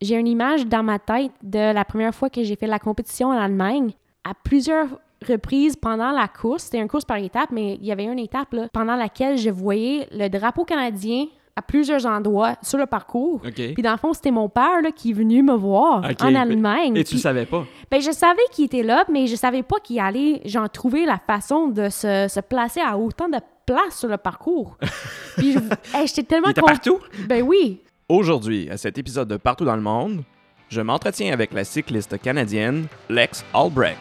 j'ai une image dans ma tête de la première fois que j'ai fait la compétition en Allemagne. À plusieurs reprises pendant la course, c'était une course par étape, mais il y avait une étape là, pendant laquelle je voyais le drapeau canadien à plusieurs endroits sur le parcours. OK. Puis dans le fond, c'était mon père là, qui est venu me voir en Allemagne. Et tu le savais pas? ben, je savais qu'il était là, mais je savais pas qu'il allait, genre, trouver la façon de se, se placer à autant de place sur le parcours. Puis hey, j'étais tellement Il était partout? Ben oui. Aujourd'hui, à cet épisode de Partout dans le monde, je m'entretiens avec la cycliste canadienne Lex Albrecht.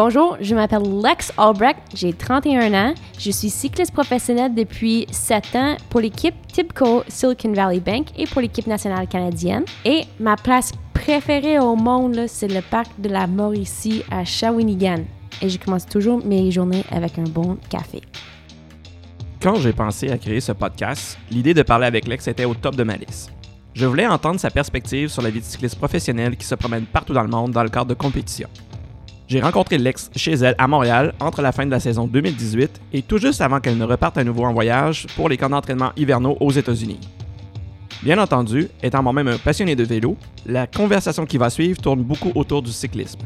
Bonjour, je m'appelle Lex Albrecht, j'ai 31 ans. Je suis cycliste professionnel depuis 7 ans pour l'équipe Tibco Silicon Valley Bank et pour l'équipe nationale canadienne. Et ma place préférée au monde, c'est le parc de la Mauricie à Shawinigan. Et je commence toujours mes journées avec un bon café. Quand j'ai pensé à créer ce podcast, l'idée de parler avec Lex était au top de ma liste. Je voulais entendre sa perspective sur la vie de cycliste professionnelle qui se promène partout dans le monde dans le cadre de compétition. J'ai rencontré Lex chez elle à Montréal entre la fin de la saison 2018 et tout juste avant qu'elle ne reparte à nouveau en voyage pour les camps d'entraînement hivernaux aux États-Unis. Bien entendu, étant moi-même un passionné de vélo, la conversation qui va suivre tourne beaucoup autour du cyclisme.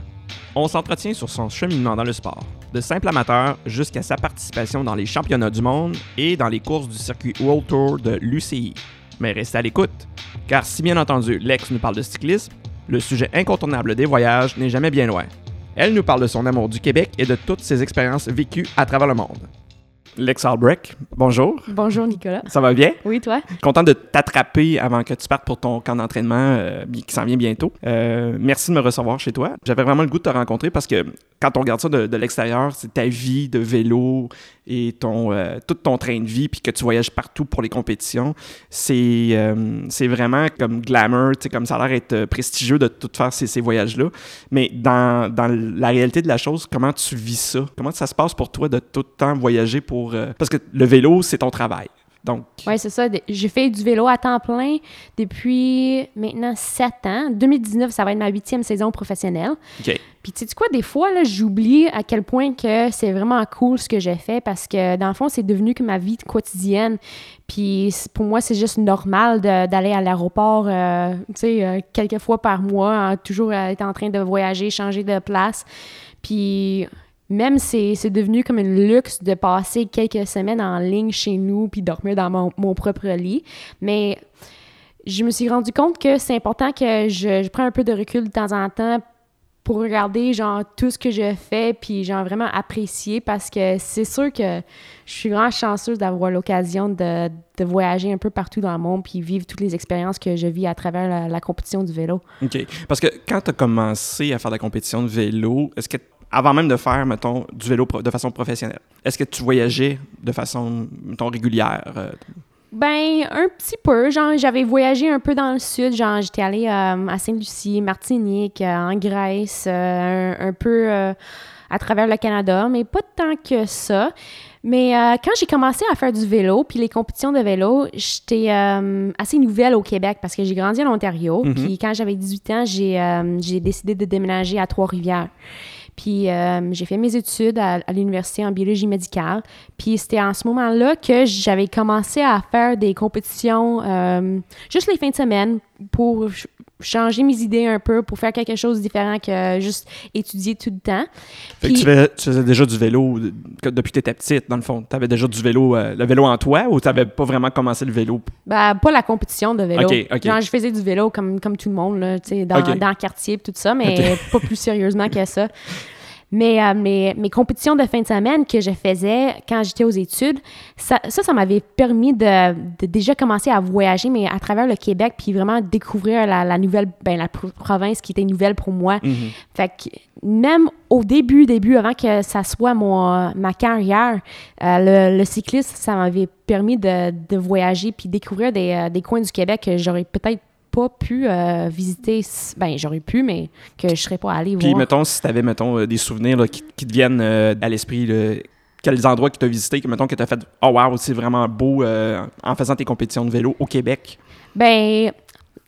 On s'entretient sur son cheminement dans le sport, de simple amateur jusqu'à sa participation dans les championnats du monde et dans les courses du circuit World Tour de l'UCI. Mais restez à l'écoute, car si bien entendu Lex nous parle de cyclisme, le sujet incontournable des voyages n'est jamais bien loin. Elle nous parle de son amour du Québec et de toutes ses expériences vécues à travers le monde. Lex Albrecht, bonjour. Bonjour Nicolas. Ça va bien? Oui, toi? Content de t'attraper avant que tu partes pour ton camp d'entraînement euh, qui s'en vient bientôt. Euh, merci de me recevoir chez toi. J'avais vraiment le goût de te rencontrer parce que quand on regarde ça de, de l'extérieur, c'est ta vie de vélo et ton, euh, tout ton train de vie, puis que tu voyages partout pour les compétitions. C'est euh, vraiment comme glamour, comme ça a l'air d'être euh, prestigieux de tout faire ces, ces voyages-là. Mais dans, dans la réalité de la chose, comment tu vis ça? Comment ça se passe pour toi de tout le temps voyager pour... euh, parce que le vélo, c'est ton travail. Donc, Oui, c'est ça. J'ai fait du vélo à temps plein depuis maintenant 7 ans. 2019, ça va être ma huitième saison professionnelle. OK. Puis tu sais quoi, des fois, là, j'oublie à quel point que c'est vraiment cool ce que j'ai fait parce que dans le fond, c'est devenu que ma vie quotidienne. Puis pour moi, c'est juste normal d'aller à l'aéroport, euh, tu sais, euh, quelques fois par mois, hein, toujours être en train de voyager, changer de place. Puis même c'est devenu comme un luxe de passer quelques semaines en ligne chez nous puis dormir dans mon, mon propre lit. Mais je me suis rendu compte que c'est important que je, je prends un peu de recul de temps en temps pour regarder genre tout ce que je fais puis genre vraiment apprécier parce que c'est sûr que je suis vraiment chanceuse d'avoir l'occasion de, de voyager un peu partout dans le monde puis vivre toutes les expériences que je vis à travers la, compétition du vélo. OK. Parce que quand tu as commencé à faire la compétition de vélo, est-ce que, avant même de faire, mettons, du vélo de façon professionnelle, est-ce que tu voyageais de façon, mettons, régulière? euh, Ben, un petit peu. Genre, j'avais voyagé un peu dans le sud. Genre, j'étais allée euh, à Sainte-Lucie, Martinique, euh, en Grèce, euh, un, un peu à travers le Canada, mais pas tant que ça. Mais quand j'ai commencé à faire du vélo, puis les compétitions de vélo, j'étais assez nouvelle au Québec parce que j'ai grandi en Ontario. Mhm. Puis quand j'avais 18 ans, j'ai j'ai décidé de déménager à Trois-Rivières. Puis euh, j'ai fait mes études à, à l'université en biologie médicale. Puis c'était en ce moment-là que j'avais commencé à faire des compétitions euh, juste les fins de semaine pour ch- changer mes idées un peu, pour faire quelque chose de différent que juste étudier tout le temps. Fait que tu, fais- tu faisais déjà du vélo depuis que tu étais petite, dans le fond. Tu avais déjà du vélo, euh, le vélo en toi ou tu n'avais pas vraiment commencé le vélo? Ben, pas la compétition de vélo. Ok, ok. Genre, je faisais du vélo comme, comme tout le monde, là, tu sais, dans, dans le quartier et tout ça, mais pas plus sérieusement que ça. Mais euh, mes, mes compétitions de fin de semaine que je faisais quand j'étais aux études, ça, ça, ça m'avait permis de, de déjà commencer à voyager, mais à travers le Québec, puis vraiment découvrir la, la nouvelle, ben, la pro- province qui était nouvelle pour moi. Mhm. Fait que même au début, début, avant que ça soit mon, ma carrière, euh, le, le cyclisme, ça m'avait permis de, de voyager puis découvrir des, euh, des coins du Québec que j'aurais peut-être pas pu euh, visiter. Ben, j'aurais pu, mais que je serais pas allée Puis, voir. mettons, si tu avais, mettons, euh, des souvenirs là, qui, qui te viennent euh, à l'esprit, quels endroits que tu as visités, que, mettons, que tu as fait « Oh wow, c'est vraiment beau euh, en faisant tes compétitions de vélo au Québec? Ben,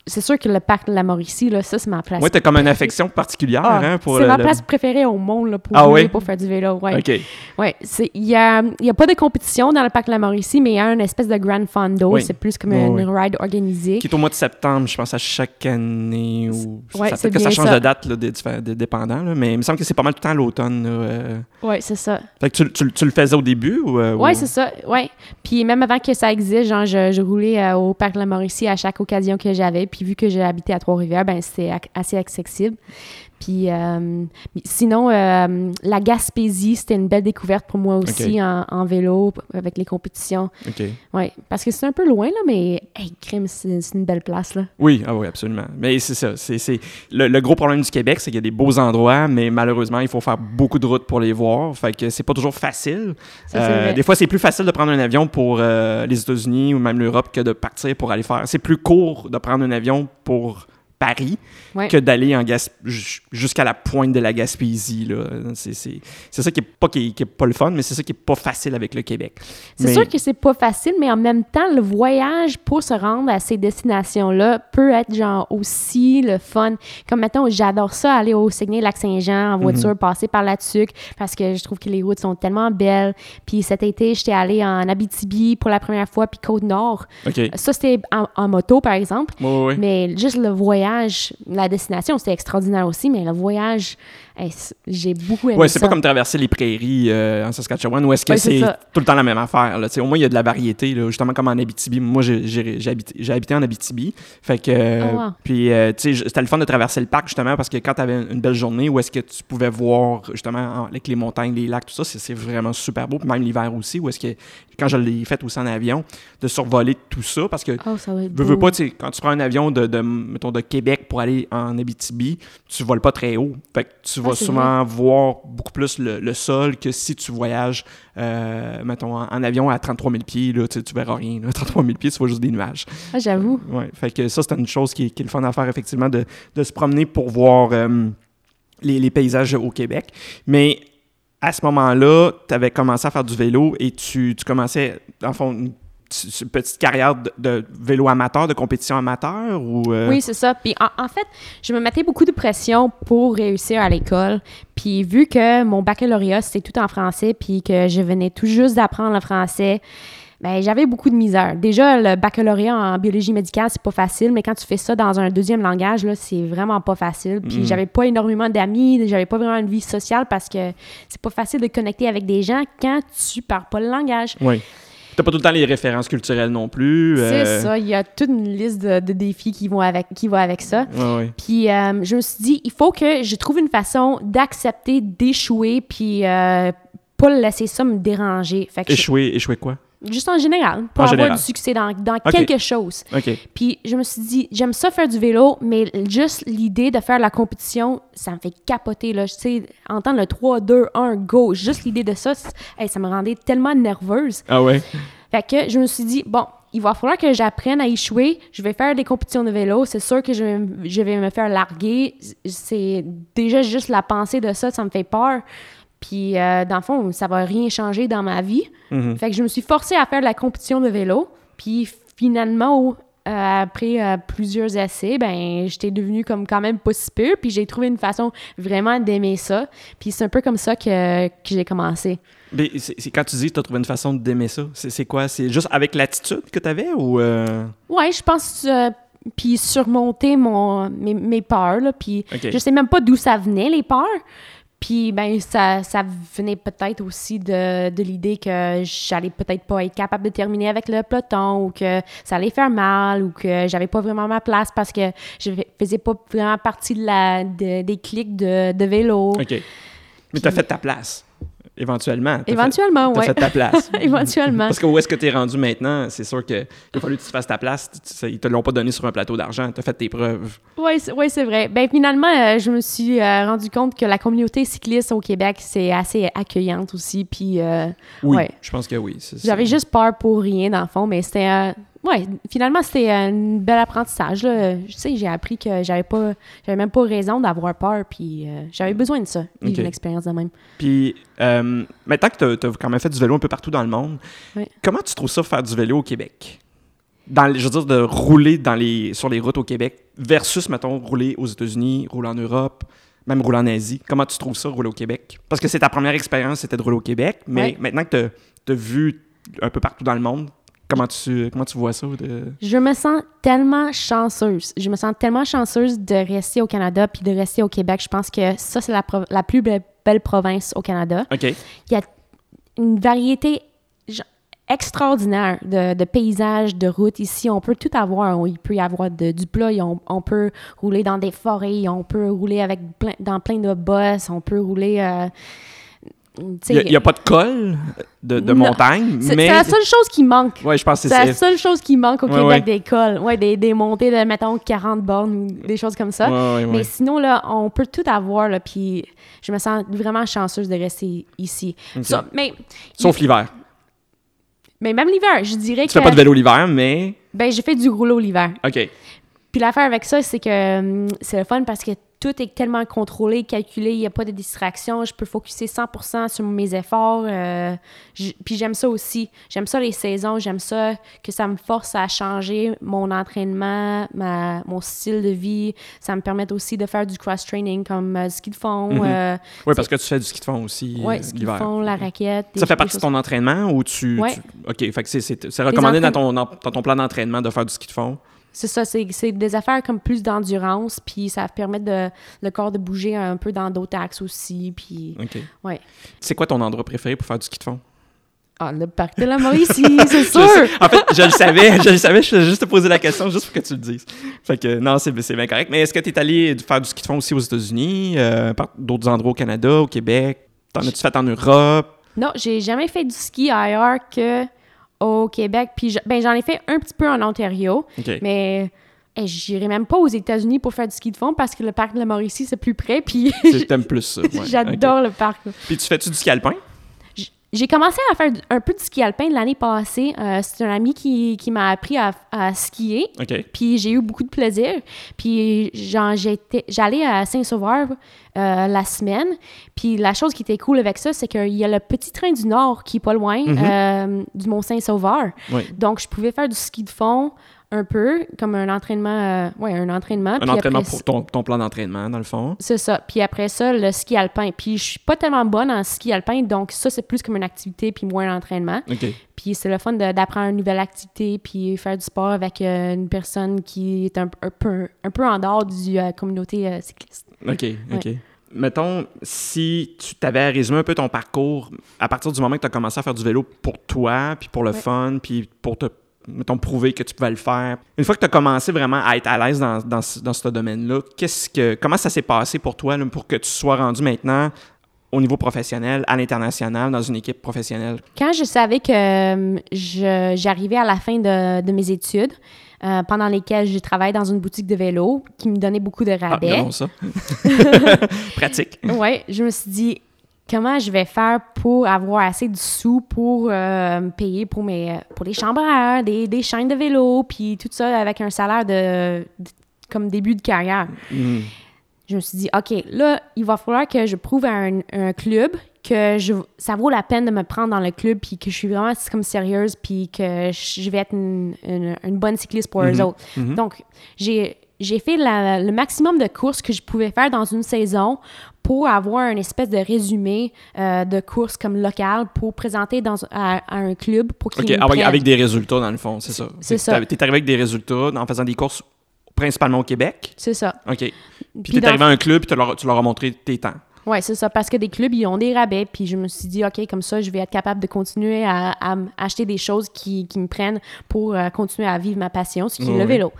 c'est sûr que le parc de la Mauricie, là, ça, c'est ma place. Moi, tu as comme une affection particulière Ah, hein, pour c'est ma le- place préférée au monde là, pour, Ah oui? pour faire du vélo. Ouais. OK. Ouais, il y a, y a pas de compétition dans le parc de la Mauricie, mais il y a une espèce de Grand Fondo. Oui. C'est plus comme Oui, une ride organisée. Qui est au mois de septembre, je pense, à chaque année. Ou... Ouais, ça peut-être que ça change ça. de date, là, des dépendants, là, mais il me semble que c'est pas mal tout le temps l'automne. euh. Ouais, c'est ça. Fait que tu, tu- tu le faisais au début ou... euh, Ouais, ou- c'est ça. Ouais. Puis même avant que ça existe, genre, je, je roulais euh, au parc de la Mauricie à chaque occasion que j'avais. Puis vu que j'ai habité à Trois-Rivières, ben ac- assez accessible. Puis euh, sinon, euh, la Gaspésie, c'était une belle découverte pour moi aussi en, en vélo avec les compétitions. OK. Ouais, parce que c'est un peu loin, là, mais hey, crime, c'est une belle place, là. Oui, ah oui, absolument. Mais c'est ça. C'est, Le, le gros problème du Québec, c'est qu'il y a des beaux endroits, mais malheureusement, il faut faire beaucoup de routes pour les voir. Fait que c'est pas toujours facile. Ça, Euh, des fois, c'est plus facile de prendre un avion pour les États-Unis ou même l'Europe que de partir pour aller faire. C'est plus court de prendre un avion pour Paris Ouais. que d'aller en Gas- ju- jusqu'à la pointe de la Gaspésie. Là. C'est, c'est- c'est ça qui est pas qui est, qui est pas le fun, mais c'est ça qui est pas facile avec le Québec. C'est Mais- sûr que c'est pas facile, mais en même temps, le voyage pour se rendre à ces destinations-là peut être genre aussi le fun. Comme maintenant, j'adore ça, aller au Saguenay-Lac-Saint-Jean en voiture, Mhm. passer par la Tuque, parce que je trouve que les routes sont tellement belles. Puis cet été, j'étais allée en Abitibi pour la première fois, puis Côte-Nord. OK. Ça, c'était en, en moto, par exemple. Oui, oui. Mais juste le voyage, la destination, c'était extraordinaire aussi, mais le voyage, hey, j'ai beaucoup aimé Ouais, c'est pas comme traverser les prairies euh, en Saskatchewan où est-ce que Ouais, c'est tout le temps la même affaire. Là. Au moins, il y a de la variété, là, justement comme en Abitibi. Moi, j'ai- habité, habité en Abitibi. Fait que, euh, Oh, wow. puis, euh, tu sais, je- c'était le fun de traverser le parc, justement, parce que quand tu avais une belle journée où est-ce que tu pouvais voir, justement, en- avec les montagnes, les lacs, tout ça, c'est vraiment super beau. Puis même l'hiver aussi, où est-ce que, quand je l'ai fait aussi en avion, de survoler tout ça, parce que Oh, ça être veux, pas, tu sais, quand tu prends un avion de, de, mettons, de Québec pour aller en Abitibi, tu voles pas très haut. Fait que tu vas Ah, souvent voir beaucoup plus le, le sol que si tu voyages, euh, mettons, en, en avion à 33 000 pieds, là, tu, tu verras rien. là. 33 000 pieds, tu vois juste des nuages. Ah, j'avoue. Ouais, fait que ça, c'est une chose qui, est- qui est le fun à faire, effectivement, de, de se promener pour voir euh, les, les paysages au Québec. Mais à ce moment-là, tu avais commencé à faire du vélo et tu, tu commençais, en fond, une, une petite carrière de, de vélo amateur, de compétition amateur ou... euh, Oui, c'est ça. Puis en, en fait, je me mettais beaucoup de pression pour réussir à l'école. Puis vu que mon baccalauréat, c'était tout en français, puis que je venais tout juste d'apprendre le français, ben j'avais beaucoup de misère. Déjà, le baccalauréat en biologie médicale, c'est pas facile, mais quand tu fais ça dans un deuxième langage, là, c'est vraiment pas facile. Puis Mhm. j'avais pas énormément d'amis, j'avais pas vraiment une vie sociale parce que c'est pas facile de connecter avec des gens quand tu parles pas le langage. Oui. T'as pas tout le temps les références culturelles non plus. euh, C'est ça, il y a toute une liste de, de défis qui vont avec, qui va avec ça. Ouais, ouais. Puis euh, je me suis dit, il faut que je trouve une façon d'accepter d'échouer, puis euh, pas laisser ça me déranger. Fait que je- Échouer, échouer quoi? juste en général, pour En avoir général. du succès dans, quelque chose. OK. Puis je me suis dit, j'aime ça faire du vélo, mais juste l'idée de faire la compétition, ça me fait capoter. Là. Tu sais, entendre le 3, 2, 1, go, juste l'idée de ça, hey, ça me rendait tellement nerveuse. Ah ouais? Fait que je me suis dit, bon, il va falloir que j'apprenne à échouer. Je vais faire des compétitions de vélo. C'est sûr que je je vais me faire larguer. C'est déjà juste la pensée de ça, ça me fait peur. Puis, euh, dans le fond, ça va rien changer dans ma vie. Mhm. Fait que je me suis forcée à faire de la compétition de vélo. Puis, finalement, euh, après euh, plusieurs essais, ben, j'étais devenue comme quand même pas si peu. Puis, j'ai trouvé une façon vraiment d'aimer ça. Puis, c'est un peu comme ça que, que j'ai commencé. Mais c'est quand tu dis que tu as trouvé une façon d'aimer ça, c'est quoi? C'est juste avec l'attitude que tu avais ou. euh, Ouais, je pense. euh, puis surmonter mon, mes, mes peurs, là. Puis je sais même pas d'où ça venait, les peurs. Puis, ben, ça, ça venait peut-être aussi de, de l'idée que j'allais peut-être pas être capable de terminer avec le peloton ou que ça allait faire mal ou que j'avais pas vraiment ma place parce que je faisais pas vraiment partie de la, de- des clics de, de vélo. OK. Mais tu as fait ta place, éventuellement. Éventuellement, T'as ouais. fait ta place. Éventuellement. Parce que où est-ce que tu es rendu maintenant, c'est sûr qu'il a fallu que tu fasses ta place. Tu- tu- Ils te l'ont pas donné sur un plateau d'argent. Tu as fait tes preuves. Oui, c'est ouais, c'est vrai. Ben, finalement, euh, je me suis euh, rendu compte que la communauté cycliste au Québec, c'est assez accueillante aussi. Puis, euh, Oui, Ouais. je pense que oui. j'avais juste peur pour rien, dans le fond, mais c'était. Ouais, finalement, c'était un bel apprentissage. Là. Je sais, j'ai appris que j'avais pas, j'avais même pas raison d'avoir peur, puis euh, j'avais besoin de ça, Ok. une expérience de même. Puis euh, maintenant que tu as, quand même fait du vélo un peu partout dans le monde, Oui. comment tu trouves ça faire du vélo au Québec? Dans, je veux dire, de rouler dans les, sur les routes au Québec versus, mettons, rouler aux États-Unis, rouler en Europe, même rouler en Asie. Comment tu trouves ça, rouler au Québec? Parce que c'est ta première expérience, c'était de rouler au Québec, mais maintenant que tu as vu un peu partout dans le monde, comment tu, comment tu vois ça? De... Je me sens tellement chanceuse. Je me sens tellement chanceuse de rester au Canada puis de rester au Québec. Je pense que ça, c'est la, la plus be- belle province au Canada. OK. Il y a une variété extraordinaire de, de paysages, de routes. Ici, on peut tout avoir. Il peut y avoir de- du plat, on, on peut rouler dans des forêts, on peut rouler avec plein, dans plein de bosses, on peut rouler... euh, Il n'y a, pas de col de, montagne, c'est mais... c'est la seule chose qui manque. Ouais, je pense C'est la seule chose qui manque au Ouais, Québec ouais. d'école. Ouais, des, des montées de, mettons, 40 bornes ou des choses comme ça. Ouais. Mais sinon, là, on peut tout avoir, là, puis je me sens vraiment chanceuse de rester ici. Mais, Sauf l'hiver. mais même l'hiver, je dirais Tu que... fais pas de vélo l'hiver, mais... Ben, j'ai fait du rouleau l'hiver. OK. Puis l'affaire avec ça, c'est que hum, c'est le fun parce que tout est tellement contrôlé, calculé, il n'y a pas de distraction, je peux focuser 100% sur mes efforts. euh, puis j'aime ça aussi. J'aime ça les saisons, j'aime ça que ça me force à changer mon entraînement, ma, mon style de vie. Ça me permet aussi de faire du cross-training comme euh, du ski de fond. Mhm. euh, Oui, parce que tu fais du ski de fond aussi euh, ski de fond, la raquette. des- Ça fait partie de ton entraînement ou tu... Ouais. tu- OK, fait que c'est recommandé dans ton, dans ton plan d'entraînement de faire du ski de fond? C'est ça, c'est des affaires comme plus d'endurance, puis ça permet de, le corps de bouger un peu dans d'autres axes aussi, puis... OK. Ouais. C'est quoi ton endroit préféré pour faire du ski de fond? Ah, le parc de la Mauricie, c'est sûr! En fait, je le savais, je le savais, je faisais juste te poser la question juste pour que tu le dises. Fait que non, c'est c'est bien correct. Mais est-ce que tu es allé faire du ski de fond aussi aux États-Unis, euh, par d'autres endroits au Canada, au Québec? T'en as-tu fait en Europe? Non, j'ai jamais fait du ski ailleurs que au Québec. Puis, ben, j'en ai fait un petit peu en Ontario, mais hey, j'irai même pas aux États-Unis pour faire du ski de fond parce que le parc de la Mauricie, c'est plus près. Puis, T'aimes plus ça. ouais, j'adore le parc. Puis tu fais-tu du ski alpin? J'ai commencé à faire un peu de ski alpin l'année passée. Euh, c'est un ami qui, qui m'a appris à, à skier. Puis j'ai eu beaucoup de plaisir. Puis j'allais à Saint-Sauveur euh, la semaine. Puis la chose qui était cool avec ça, c'est qu'il y a le petit train du Nord qui est pas loin Mhm. euh, du Mont-Saint-Sauveur. Oui. Donc je pouvais faire du ski de fond un peu, comme un entraînement. euh, ouais, un entraînement. Un entraînement après pour ton, ton plan d'entraînement, dans le fond. c'est ça. Puis après ça, le ski alpin. Puis je suis pas tellement bonne en ski alpin, donc ça, c'est plus comme une activité puis moins un entraînement. Puis c'est le fun d'apprendre une nouvelle activité puis faire du sport avec euh, une personne qui est un, un peu, un peu en dehors du euh, communauté euh, cycliste. OK, OK. Mettons, si tu t'avais à résumer un peu ton parcours à partir du moment que tu as commencé à faire du vélo pour toi, puis pour le Ouais. fun, puis pour te mettons, prouver que tu pouvais le faire. Une fois que tu as commencé vraiment à être à l'aise dans, dans, ce- dans ce domaine-là, qu'est-ce que comment ça s'est passé pour toi là, pour que tu sois rendu maintenant au niveau professionnel, à l'international, dans une équipe professionnelle? Quand je savais que euh, je- j'arrivais à la fin de, de mes études, euh, pendant lesquelles j'ai travaillé dans une boutique de vélo qui me donnait beaucoup de Ah, rabais, regardons ça. Pratique. ouais, je me suis dit comment je vais faire pour avoir assez de sous pour euh, me payer pour mes pour les chambres à air, des, des chaînes de vélo, puis tout ça avec un salaire de, de- comme début de carrière. Hmm. Je me suis dit OK, là, il va falloir que je prouve à un, un club que je, ça vaut la peine de me prendre dans le club, puis que je suis vraiment comme sérieuse, puis que je vais être une, une- une bonne cycliste pour eux Mhm. autres. Mhm. Donc, j'ai j'ai fait la- le maximum de courses que je pouvais faire dans une saison pour avoir une espèce de résumé euh, de courses comme locales pour présenter dans, à, à un club pour qu'ils OK, me avec, prennent. avec des résultats, dans le fond, c'est ça. C'est ça. Tu es arrivé avec des résultats en faisant des courses principalement au Québec? C'est ça. OK. Puis Puis tu es dans- arrivé à un club et tu leur, tu leur as montré tes temps. Oui, c'est ça, parce que des clubs, ils ont des rabais, puis je me suis dit, OK, comme ça, je vais être capable de continuer à, acheter des choses qui, qui me prennent pour euh, continuer à vivre ma passion, ce qui est le vélo.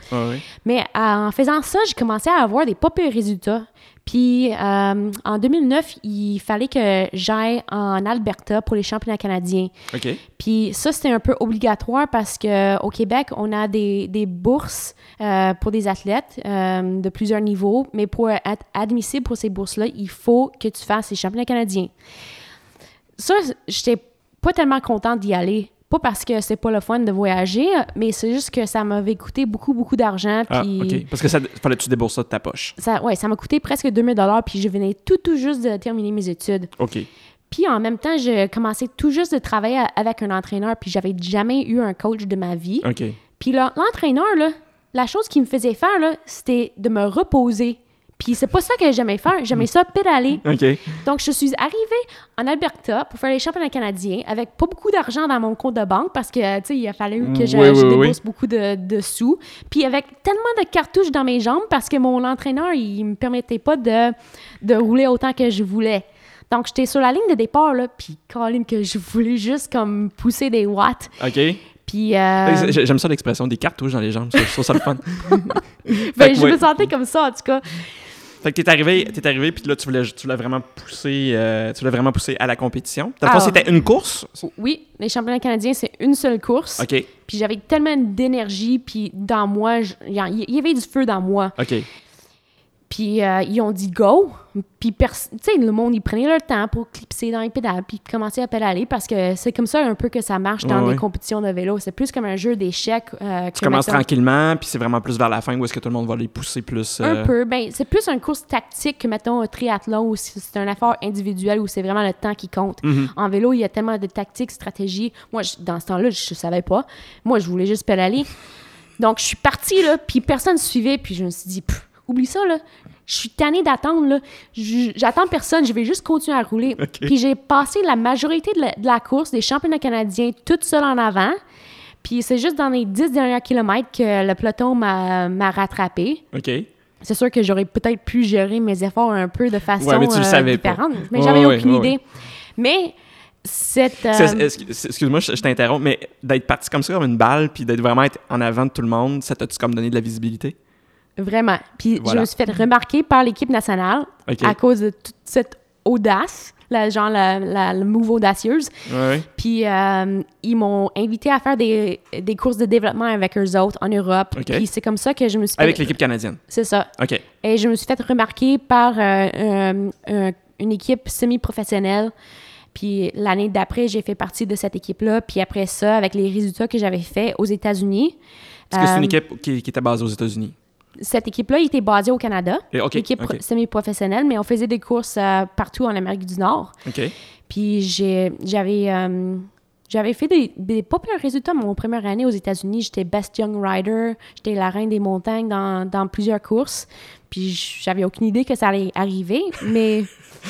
Mais euh, en faisant ça, j'ai commencé à avoir des pas pires résultats. Puis euh, en 2009, il fallait que j'aille en Alberta pour les championnats canadiens. OK. Puis ça, c'était un peu obligatoire parce qu'au Québec, on a des, des bourses euh, pour des athlètes euh, de plusieurs niveaux, mais pour être admissible pour ces bourses-là, il faut que tu fasses les championnats canadiens. Ça, j'étais pas tellement contente d'y aller. Pas parce que c'est pas le fun de voyager, mais c'est juste que ça m'avait coûté beaucoup, beaucoup d'argent. Ah, OK. Parce que ça fallait que tu débourses ça de ta poche. ça, ouais, ça m'a coûté presque 2000 puis je venais tout, tout juste de terminer mes études. OK. Puis en même temps, je commençais tout juste de travailler avec un entraîneur, puis j'avais jamais eu un coach de ma vie. OK. Puis là, l'entraîneur, là, la chose qu'il me faisait faire, là, c'était de me reposer. Puis c'est pas ça que j'aimais faire. J'aimais ça pédaler. OK. Donc, je suis arrivée en Alberta pour faire les championnats canadiens avec pas beaucoup d'argent dans mon compte de banque parce que, tu sais, il a fallu que je, Oui, oui, je oui. beaucoup de, de sous. Puis avec tellement de cartouches dans mes jambes parce que mon entraîneur, il me permettait pas de, de rouler autant que je voulais. Donc, j'étais sur la ligne de départ, là, puis Colin, que je voulais juste comme pousser des watts. OK. Puis, euh, J'ai- J'aime ça l'expression des cartouches dans les jambes. Je trouve ça le fun. ben, je ouais. me sentais comme ça, en tout cas. Fait que t'es arrivé, t'es arrivé, puis là, tu voulais, tu voulais vraiment pousser, euh, tu voulais vraiment pousser à la compétition. Dans le Ah. c'était une course? Oui, les championnats canadiens, c'est une seule course. OK. Puis j'avais tellement d'énergie, puis dans moi, il y y avait du feu dans moi. OK. Puis euh, ils ont dit go. Puis pers- tu sais, le monde, ils prenaient leur temps pour clipser dans les pédales, puis commencer à pédaler parce que c'est comme ça un peu que ça marche dans les compétitions de vélo. C'est plus comme un jeu d'échecs. euh, Tu commences mettons- tranquillement, puis c'est vraiment plus vers la fin où est-ce que tout le monde va les pousser plus. euh, Un peu. Ben, c'est plus une course tactique que, mettons, un triathlon où c'est c'est un effort individuel où c'est vraiment le temps qui compte. Mhm. En vélo, il y a tellement de tactiques, stratégies. Moi, je- dans ce temps-là, je ne savais pas. Moi, je voulais juste pédaler. Donc, je suis partie, là, puis personne ne suivait, puis je me suis dit, Pff, oublie ça, là. Je suis tannée d'attendre, là. J'attends personne, je vais juste continuer à rouler. Ok. Puis j'ai passé la majorité de la, de la course, des championnats canadiens, toute seule en avant. Puis c'est juste dans les 10 derniers kilomètres que le peloton m'a rattrapé. OK. C'est sûr que j'aurais peut-être pu gérer mes efforts un peu de façon Ouais, mais tu le euh, savais pas. différente. Mais Ouais, j'avais ouais, aucune ouais, idée. Mais cette... euh, Excuse-moi, je, je t'interromps, mais d'être parti comme ça, comme une balle, puis d'être vraiment être en avant de tout le monde, ça t'a-tu comme donné de la visibilité? Vraiment. Puis je me suis fait remarquer par l'équipe nationale à cause de toute cette audace, la, genre la, la, le move audacieuse. Ouais. Puis euh, ils m'ont invité à faire des, des courses de développement avec eux autres en Europe. Puis c'est comme ça que je me suis fait... Avec l'équipe canadienne. C'est ça. OK. Et je me suis fait remarquer par euh, un- une équipe semi-professionnelle. Puis l'année d'après, j'ai fait partie de cette équipe-là. Puis après ça, avec les résultats que j'avais faits aux États-Unis, Est-ce que c'est euh, une équipe qui, qui était basée aux États-Unis? Cette équipe-là était basée au Canada. Et- OK. L'équipe pro- OK. semi-professionnelle, mais on faisait des courses euh, partout en Amérique du Nord. Puis j'avais euh, j'avais fait des, des pas pires résultats mon première année aux États-Unis. J'étais Best Young Rider, j'étais la reine des montagnes dans, dans plusieurs courses. Puis j'avais aucune idée que ça allait arriver, mais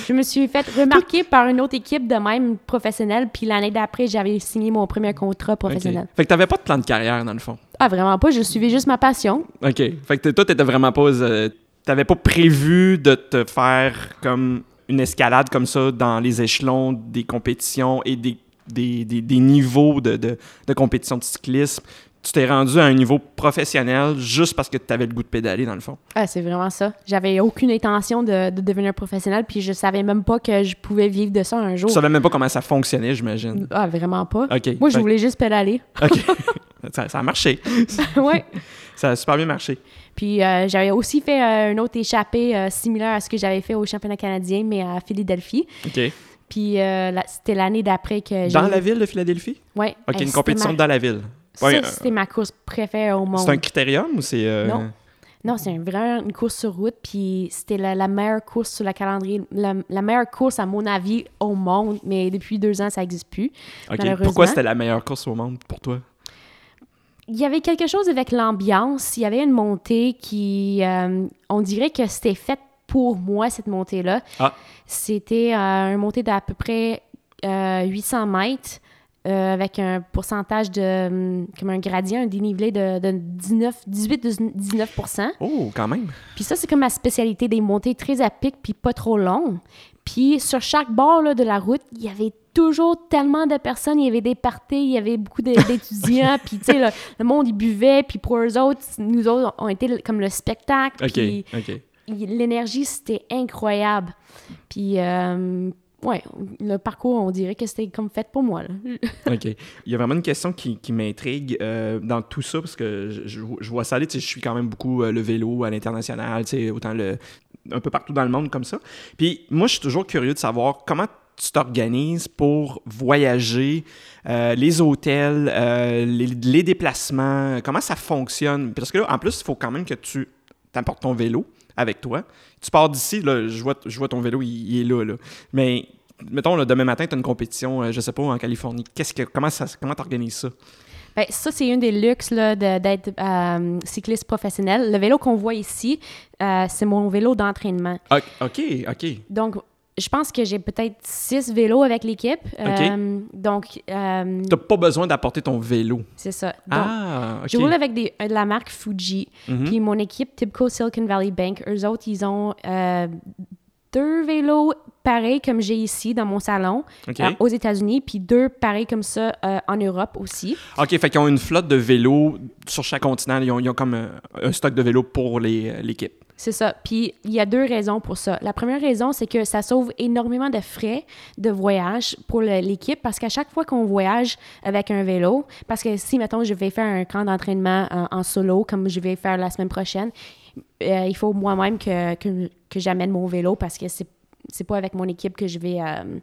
je me suis fait remarquer par une autre équipe de même professionnelle. Puis l'année d'après, j'avais signé mon premier contrat professionnel. Fait que t'avais pas de plan de carrière, dans le fond? Ah, vraiment pas, je suivais juste ma passion. OK. Fait que toi, t'étais vraiment pas... euh, T'avais pas prévu de te faire comme une escalade comme ça dans les échelons des compétitions et des, des, des, des niveaux de, de, de compétition de cyclisme. Tu t'es rendu à un niveau professionnel juste parce que t'avais le goût de pédaler, dans le fond. Ah, c'est vraiment ça. J'avais aucune intention de, de devenir professionnel, puis je savais même pas que je pouvais vivre de ça un jour. Tu savais même pas comment ça fonctionnait, j'imagine. Ah, vraiment pas. Moi, je voulais juste pédaler. OK. ça, ça a marché. ouais. Ça a super bien marché. Puis euh, j'avais aussi fait euh, un autre échappée euh, similaire à ce que j'avais fait au championnat canadien, mais à Philadelphie. OK. Puis euh, la- c'était l'année d'après que j'ai... Dans la ville de Philadelphie? Ouais. OK, une compétition dans la ville. Ça, Ouais, euh, c'était ma course préférée au monde. C'est un critérium ou c'est... euh, Non. Non, c'est vraiment une course sur route, puis c'était la, la meilleure course sur le calendrier, la, la meilleure course, à mon avis, au monde, mais depuis deux ans, ça n'existe plus. OK. malheureusement. Pourquoi c'était la meilleure course au monde pour toi? Il y avait quelque chose avec l'ambiance. Il y avait une montée qui, euh, on dirait que c'était fait pour moi, cette montée-là. Ah. C'était euh, une montée d'à peu près euh, 800 mètres euh, avec un pourcentage de, hum, comme un gradient, un dénivelé de, de 19, 18-19% Oh, quand même. Puis ça, c'est comme ma spécialité, des montées très à pic puis pas trop longues. Puis sur chaque bord là, de la route, il y avait toujours tellement de personnes. Il y avait des parties, il y avait beaucoup d'étudiants. puis tu sais, le, le monde, il buvait. Puis pour eux autres, nous autres, on était comme le spectacle. OK. Puis OK. l'énergie, c'était incroyable. Puis, euh, ouais, le parcours, on dirait que c'était comme fait pour moi. OK. Il y a vraiment une question qui, m'intrigue euh, dans tout ça, parce que je, vois ça aller, je suis quand même beaucoup euh, le vélo à l'international, autant le, un peu partout dans le monde comme ça. Puis moi, je suis toujours curieux de savoir comment tu t'organises pour voyager, euh, les hôtels, les, déplacements, comment ça fonctionne? Parce que là, en plus, il faut quand même que tu t'apportes ton vélo avec toi. Tu pars d'ici, là, je vois, je vois ton vélo, il, est là, là. Mais mettons, demain matin, tu as une compétition, je sais pas, en Californie. Qu'est-ce que, comment ça, comment t'organises ça? Bien, ça, c'est un des luxes d'être euh, cycliste professionnel. Le vélo qu'on voit ici, euh, c'est mon vélo d'entraînement. OK, OK. Donc, je pense que j'ai peut-être six vélos avec l'équipe. Euh, donc. tu n'as pas besoin d'apporter ton vélo. C'est ça. ah, OK. Je roule avec des, de la marque Fuji. Mhm. Puis mon équipe, Tibco Silicon Valley Bank, eux autres, ils ont deux vélos pareils comme j'ai ici dans mon salon euh, aux États-Unis, puis deux pareils comme ça euh, en Europe aussi. OK, fait qu'ils ont une flotte de vélos sur chaque continent. Ils ont, comme euh, un, stock de vélos pour l'équipe. C'est ça. Puis il y a deux raisons pour ça. La première raison, c'est que ça sauve énormément de frais de voyage pour l'équipe parce qu'à chaque fois qu'on voyage avec un vélo, parce que si, mettons, je vais faire un camp d'entraînement en, solo, comme je vais faire la semaine prochaine, il faut moi-même que, que, que j'amène mon vélo parce que c'est c'est pas avec mon équipe que je vais, euh,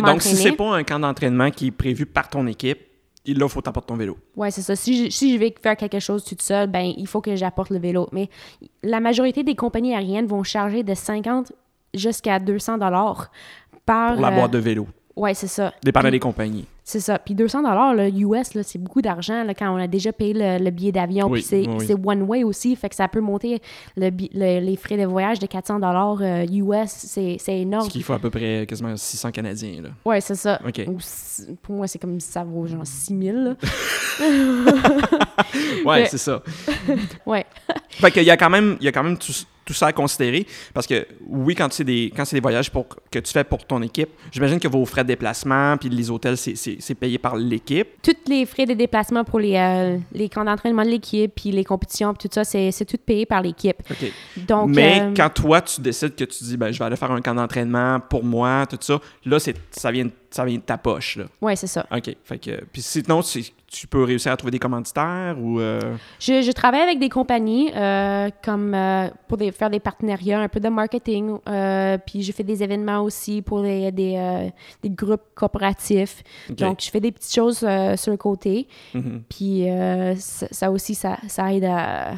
donc, si c'est pas un camp d'entraînement qui est prévu par ton équipe, là, il faut t'apporter ton vélo. Oui, c'est ça. Si je, si je vais faire quelque chose toute seule, ben il faut que j'apporte le vélo. Mais la majorité des compagnies aériennes vont charger de 50 jusqu'à 200 dollars par... Pour la boîte de vélo. Oui, c'est ça. Dépendant des compagnies. C'est ça. Puis 200 dollars le US, c'est beaucoup d'argent quand on a déjà payé le, billet d'avion. puis c'est one way aussi, fait que ça peut monter le, les frais de voyage de 400 dollars US. C'est énorme. Ce qu'il faut à peu près quasiment 600 Canadiens. Oui, c'est ça. pour moi, c'est comme ça vaut genre 6000. ouais, c'est ça. ouais. fait qu'il y a quand même, il y a quand même tout, tout ça à considérer. Parce que oui, quand c'est des, quand des voyages pour, que tu fais pour ton équipe, j'imagine que vos frais de déplacement puis les hôtels, c'est payé par l'équipe. Tous les frais de déplacement pour les, euh, les camps d'entraînement de l'équipe puis les compétitions tout ça, c'est tout payé par l'équipe. Donc, Mais euh, quand toi, tu décides que tu dis, ben, je vais aller faire un camp d'entraînement pour moi, tout ça, là, ça vient, ça vient de ta poche. Oui, c'est ça. OK. Fait que, puis sinon, tu peux réussir à trouver des commanditaires ou... Euh? Je, je, travaille avec des compagnies euh, comme euh, pour faire des partenariats, un peu de marketing, puis je fais des événements aussi pour des, des, des groupes coopératifs. Donc, je fais des petites choses sur le côté. Mm-hmm. Puis ça, aussi, ça, ça aide à,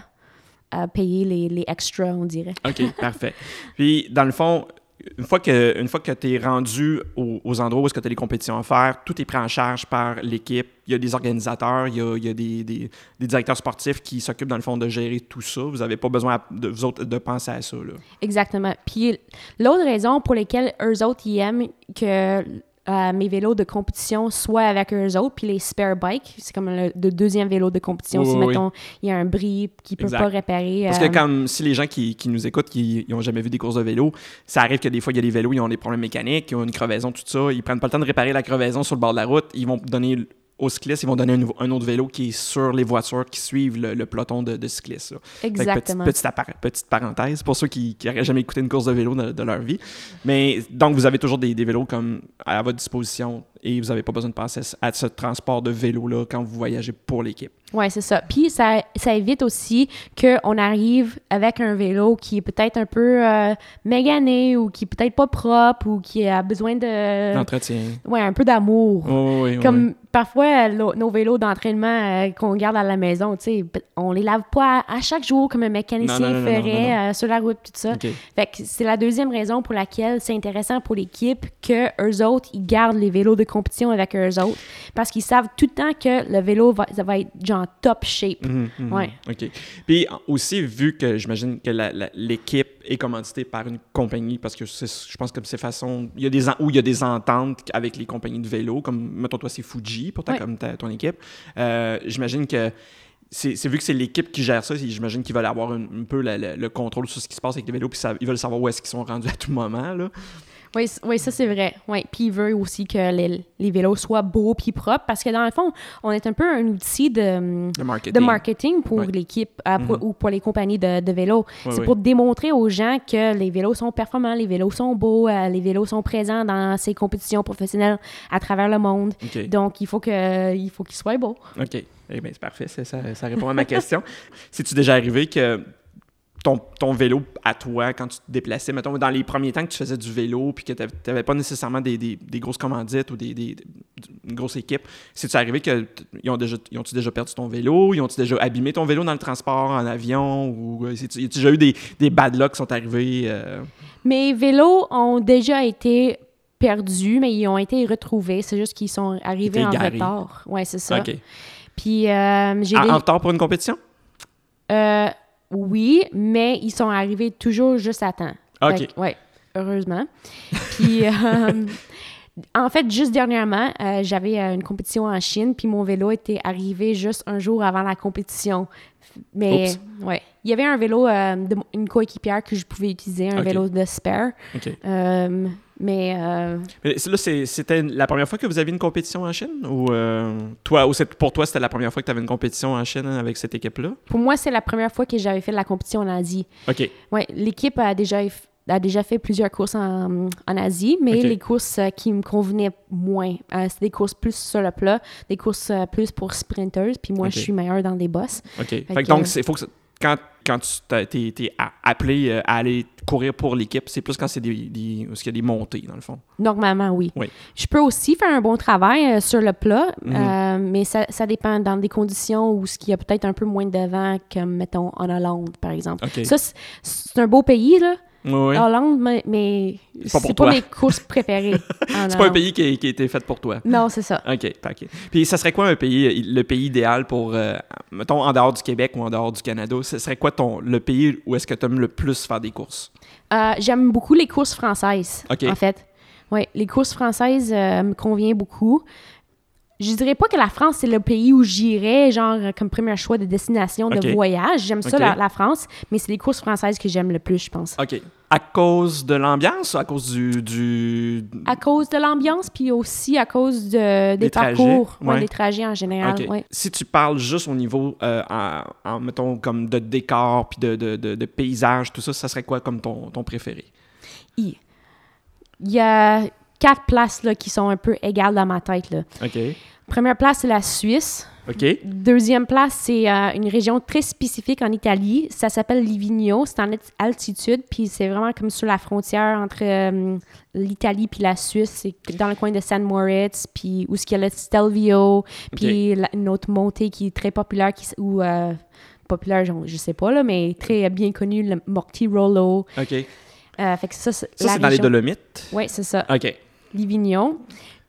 à payer les, les extras, on dirait. OK, parfait. Puis, dans le fond, une fois que, que tu es rendu aux, endroits où tu as les compétitions à faire, tout est pris en charge par l'équipe. Il y a des organisateurs, il y a, il y a des, des, directeurs sportifs qui s'occupent, dans le fond, de gérer tout ça. Vous n'avez pas besoin, de, vous autres, de penser à ça. Là. Exactement. Puis l'autre raison pour laquelle eux autres, ils aiment que mes vélos de compétition soit avec eux autres, puis les spare bikes, c'est comme le, deuxième vélo de compétition. si, mettons, il y a un bris qui ne peut pas réparer. Parce que euh, comme si les gens qui, qui nous écoutent, qui n'ont jamais vu des courses de vélo, ça arrive que des fois, il y a des vélos, ils ont des problèmes mécaniques, ils ont une crevaison, tout ça, ils prennent pas le temps de réparer la crevaison sur le bord de la route, ils vont donner aux cyclistes, ils vont donner un, autre vélo qui est sur les voitures qui suivent le, peloton de, cyclistes. Exactement. Petite, petite, parenthèse pour ceux qui n'auraient jamais écouté une course de vélo de, leur vie. Mais donc, vous avez toujours des, des, vélos comme à votre disposition et vous n'avez pas besoin de passer à ce transport de vélo-là quand vous voyagez pour l'équipe. Oui, c'est ça. Puis ça, ça évite aussi qu'on arrive avec un vélo qui est peut-être un peu euh, mégané ou qui est peut-être pas propre ou qui a besoin de... D'entretien. Oui, un peu d'amour. oui, Comme parfois, nos vélos d'entraînement euh, qu'on garde à la maison, on les lave pas à, chaque jour comme un mécanicien ferait euh, sur la route, tout ça. Fait que c'est la deuxième raison pour laquelle c'est intéressant pour l'équipe que eux autres, ils gardent les vélos de compétition avec eux autres parce qu'ils savent tout le temps que le vélo va, ça va être genre top shape. Mhm, mhm. ouais. OK. Puis aussi, vu que j'imagine que l'équipe est commanditée par une compagnie, parce que je pense que c'est façon. Il y a des où il y a des ententes avec les compagnies de vélo, comme mettons toi, c'est Fuji pour ta, comme ton équipe. Euh, j'imagine que c'est vu que c'est l'équipe qui gère ça, j'imagine qu'ils veulent avoir un, peu le, contrôle sur ce qui se passe avec les vélos, puis ils veulent savoir où est-ce qu'ils sont rendus à tout moment. Là. Oui, oui ça c'est vrai. Oui. Puis il veut aussi que les, les, vélos soient beaux puis propres parce que dans le fond, on est un peu un outil de, de marketing. pour l'équipe euh, mm-hmm. ou pour les compagnies de, de vélos. c'est pour démontrer aux gens que les vélos sont performants, les vélos sont beaux, euh, les vélos sont présents dans ces compétitions professionnelles à travers le monde. Donc il faut que il faut qu'ils soient beaux. OK. Eh bien, c'est parfait. Ça, ça, répond à ma question. C'est-tu déjà arrivé que ton, ton vélo à toi quand tu te déplaçais? Mettons, dans les premiers temps que tu faisais du vélo puis que tu n'avais pas nécessairement des, des, des, grosses commandites ou des, des, une grosse équipe, c'est-tu arrivé qu'ils ont déjà, ils ont-tu déjà perdu ton vélo? Ils ont-tu déjà abîmé ton vélo dans le transport, en avion? Ou y a déjà eu des, des bad luck qui sont arrivés? Euh? Mes vélos ont déjà été perdus, mais ils ont été retrouvés. C'est juste qu'ils sont arrivés en retard. Oui, c'est ça. OK. Puis, euh, j'ai en, en retard pour une compétition? Euh, oui, mais ils sont arrivés toujours juste à temps. OK. Oui, heureusement. puis, euh, en fait, juste dernièrement, euh, j'avais euh, une compétition en Chine, puis mon vélo était arrivé juste un jour avant la compétition. Mais, ouais. Il y avait un vélo, de, une coéquipière que je pouvais utiliser, un vélo de spare. OK. Mais, euh... mais là, c'était la première fois que vous aviez une compétition en Chine? Ou, euh, toi, ou pour toi, c'était la première fois que tu avais une compétition en Chine avec cette équipe-là? Pour moi, c'est la première fois que j'avais fait la compétition en Asie. OK. Oui, l'équipe a déjà, a déjà fait plusieurs courses en, en Asie, mais les courses euh, qui me convenaient moins, euh, c'est des courses plus sur le plat, des courses plus pour sprinters, puis moi, je suis meilleure dans des bosses. OK. Fait que, donc, il faut que quand, quand tu t'es appelé euh, à aller courir pour l'équipe, c'est plus quand c'est des, des, qu'il y a des montées, dans le fond. Normalement, oui. oui. Je peux aussi faire un bon travail euh, sur le plat, Mhm. euh, mais ça, ça dépend dans des conditions où il y a peut-être un peu moins de vent, comme, mettons, en Hollande, par exemple. Ça, c'est un beau pays, là, Oui. Hollande, mais, mais C'est pas pas mes courses préférées. C'est pas un pays qui, qui a été fait pour toi. Non, c'est ça. OK, OK. Puis ça serait quoi un pays, le pays idéal pour, euh, mettons, en dehors du Québec ou en dehors du Canada, ce serait quoi ton, le pays où est-ce que tu aimes le plus faire des courses? Euh, J'aime beaucoup les courses françaises, en fait. Oui, les courses françaises euh, me conviennent beaucoup. Je dirais pas que la France, c'est le pays où j'irais, genre, comme premier choix de destination de voyage. J'aime ça, la, la France, mais c'est les courses françaises que j'aime le plus, je pense. OK. À cause de l'ambiance à cause du... du... À cause de l'ambiance, puis aussi à cause de, des Des trajets, parcours, ouais, ouais. des trajets en général. OK. ouais. Si tu parles juste au niveau, euh, en, en, mettons, comme de décor, puis de, de, de, de paysage, tout ça, ça serait quoi comme ton, ton préféré? Il y a quatre places là, qui sont un peu égales dans ma tête. Là. Première place, c'est la Suisse. Deuxième place, c'est euh, une région très spécifique en Italie. Ça s'appelle Livigno. C'est en alt- altitude, puis c'est vraiment comme sur la frontière entre euh, l'Italie puis la Suisse. C'est dans le coin de San Moritz, puis où ce qu'il y a le Stelvio, puis la- une autre montée qui est très populaire, qui, ou euh, populaire, je, sais pas, là, mais très bien connue, le Mortirolo. OK. Euh, fait que ça, c'est Ça, c'est dans les Dolomites? Oui, c'est ça. OK. Livigno.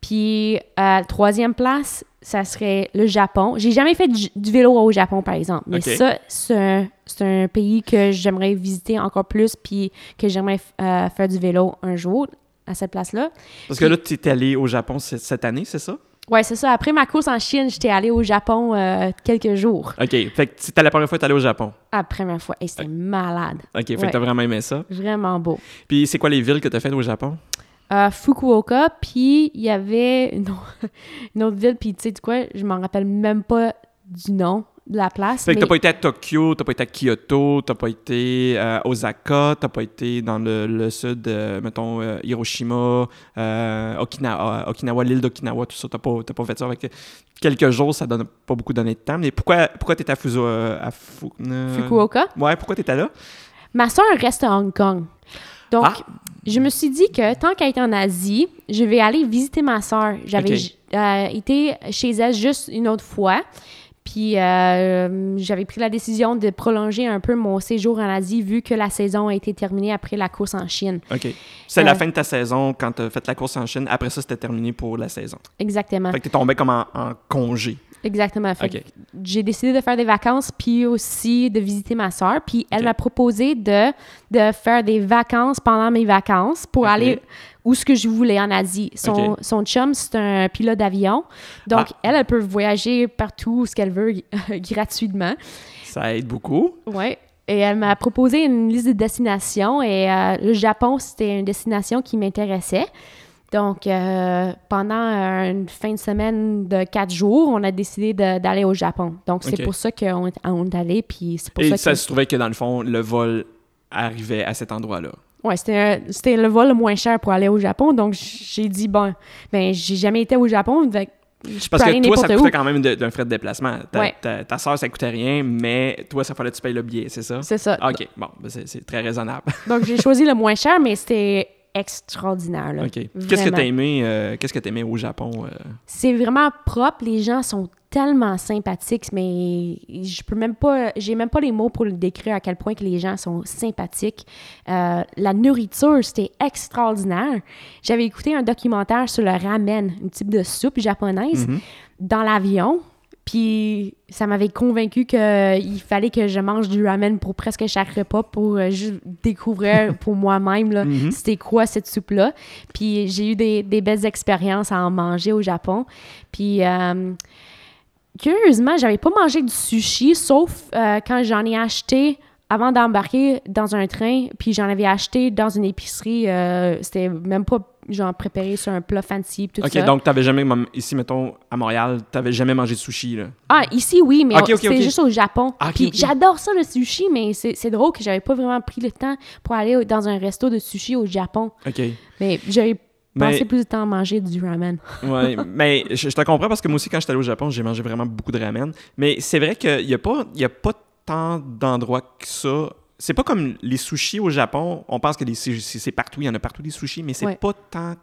Puis, euh, troisième place, ça serait le Japon. J'ai jamais fait du, du vélo au Japon, par exemple. Mais ça, c'est un, pays que j'aimerais visiter encore plus, puis que j'aimerais euh, faire du vélo un jour à cette place-là. Parce que là, tu es allé au Japon cette année, c'est ça? Ouais, c'est ça. Après ma course en Chine, j'étais allée au Japon euh, quelques jours. OK. Fait que c'était la première fois que tu allé au Japon? La première fois. Et c'était malade. OK. Fait Ouais. que tu as vraiment aimé ça. Vraiment beau. Puis c'est quoi les villes que tu as faites au Japon? Euh, Fukuoka, puis il y avait une, au- une autre ville, puis tu sais du quoi, je m'en rappelle même pas du nom de la place. Fait que mais- t'as pas été à Tokyo, t'as pas été à Kyoto, t'as pas été à Osaka, t'as pas été dans le, le sud, euh, mettons, euh, Hiroshima, euh, Okinawa, Okinawa l'île d'Okinawa, tout ça, t'as pas, t'as pas fait ça avec quelques jours, ça donne pas beaucoup donné de temps. Mais pourquoi, pourquoi t'étais à Fuso, euh, à Fu- euh, Fukuoka? Ouais, pourquoi t'étais là? Ma soeur reste à Hong Kong. Donc, Ah. je me suis dit que tant qu'elle est en Asie, je vais aller visiter ma soeur. J'avais euh, été chez elle juste une autre fois. Puis, euh, j'avais pris la décision de prolonger un peu mon séjour en Asie vu que la saison a été terminée après la course en Chine. OK. C'est la Euh. fin de ta saison quand t'as fait la course en Chine. Après ça, c'était terminé pour la saison. Exactement. Fait que t'es tombé comme en, en congé. Exactement. J'ai décidé de faire des vacances puis aussi de visiter ma soeur. Puis elle m'a proposé de, de faire des vacances pendant mes vacances pour aller où ce que je voulais en Asie. Son, chum, c'est un pilote d'avion. Donc, Ah. elle, elle peut voyager partout où ce qu'elle veut gratuitement. Ça aide beaucoup. Ouais. Et elle m'a proposé une liste de destinations et euh, le Japon, c'était une destination qui m'intéressait. Donc, euh, pendant euh, une fin de semaine de quatre jours, on a décidé d'aller au Japon. Donc, c'est pour ça qu'on est, allé, puis c'est pour Et ça ça que... se trouvait que dans le fond, le vol arrivait à cet endroit-là. Ouais, c'était le vol le moins cher pour aller au Japon. Donc, j'ai dit, bon, ben, j'ai jamais été au Japon, Je Parce que toi, ça coûtait où. quand même d'un frais de déplacement. Ta, Ouais. ta, ta soeur, ça coûtait rien, mais toi, ça fallait que tu payes le billet, c'est ça? C'est ça. OK, bon, ben c'est très raisonnable. Donc, j'ai choisi le moins cher, mais c'était extraordinaire. là. OK. Qu'est-ce que t'as aimé, euh, qu'est-ce que aimé au Japon? euh? C'est vraiment propre. Les gens sont tellement sympathiques, mais je peux même pas, j'ai même pas les mots pour le décrire à quel point que les gens sont sympathiques. Euh, la nourriture, c'était extraordinaire. J'avais écouté un documentaire sur le ramen, un type de soupe japonaise, Mhm. dans l'avion. Puis ça m'avait convaincu qu'il fallait que je mange du ramen pour presque chaque repas pour euh, juste découvrir pour moi-même là, Mhm. c'était quoi cette soupe-là. Puis j'ai eu des, des belles expériences à en manger au Japon. Puis euh, curieusement, j'avais pas mangé du sushi, sauf euh, quand j'en ai acheté avant d'embarquer dans un train, puis j'en avais acheté dans une épicerie. euh, c'était même pas genre préparé sur un plat fancy, tout OK, ça. donc t'avais jamais, ici, mettons, à Montréal, t'avais jamais mangé de sushi, là? Ah, ici, oui, mais Ok, on- ok, c'était ok. juste au Japon. Ah, ok, Puis ok. j'adore ça, le sushi, mais c'est c'est drôle que j'avais pas vraiment pris le temps pour aller dans un resto de sushi au Japon. OK. Mais j'avais Mais- passé plus de temps à manger du ramen. Ouais, mais je, je te comprends parce que moi aussi, quand j'étais allé au Japon, j'ai mangé vraiment beaucoup de ramen. Mais c'est vrai qu'il n'y a, pas- il y a pas tant d'endroits que ça. C'est pas comme les sushis au Japon. On pense que sushis, c'est partout, il y en a partout des sushis, mais c'est Ouais. pas tant.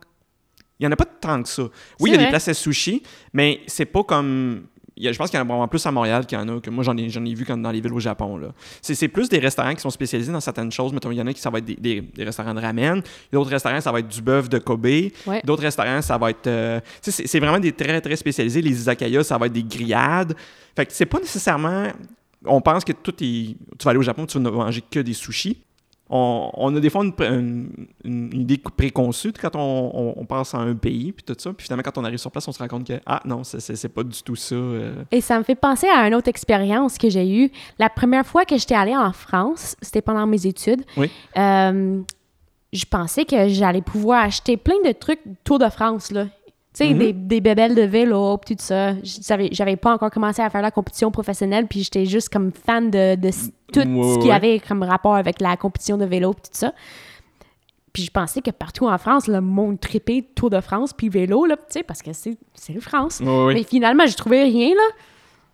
Il y en a pas tant que ça. Oui, il y a des places à sushi, mais c'est pas comme. il y a- je pense qu'il y en a vraiment plus à Montréal qu'il y en a, que moi j'en ai, j'en ai vu quand dans les villes au Japon. là. C'est, plus des restaurants qui sont spécialisés dans certaines choses. Mettons, il y en a qui ça va être des, des- des restaurants de ramen. D'autres restaurants, ça va être du bœuf de Kobe. Ouais. D'autres restaurants, ça va être. euh, c'est vraiment des très, très spécialisés. Les izakayas, ça va être des grillades. Fait que c'est pas nécessairement. On pense que tout est. Tu vas aller au Japon, tu vas ne manger que des sushis. On, on a des fois une, idée préconçue quand on, on- on pense à un pays, puis tout ça. Puis finalement, quand on arrive sur place, on se rend compte que, ah non, c'est pas du tout ça. euh. Et ça me fait penser à une autre expérience que j'ai eue. La première fois que j'étais allée en France, c'était pendant mes études. Oui. Euh, je pensais que j'allais pouvoir acheter plein de trucs Tour de France, là. Tu sais, Mhm. des, des bébelles de vélo, puis tout ça. J'avais pas encore commencé à faire la compétition professionnelle, puis j'étais juste comme fan de, de tout Ouais, ce qui ouais. avait comme rapport avec la compétition de vélo, puis tout ça. Puis je pensais que partout en France, le monde tripait Tour de France, puis vélo, là, tu sais, parce que c'est France. Ouais. Mais finalement, j'ai trouvé rien, là.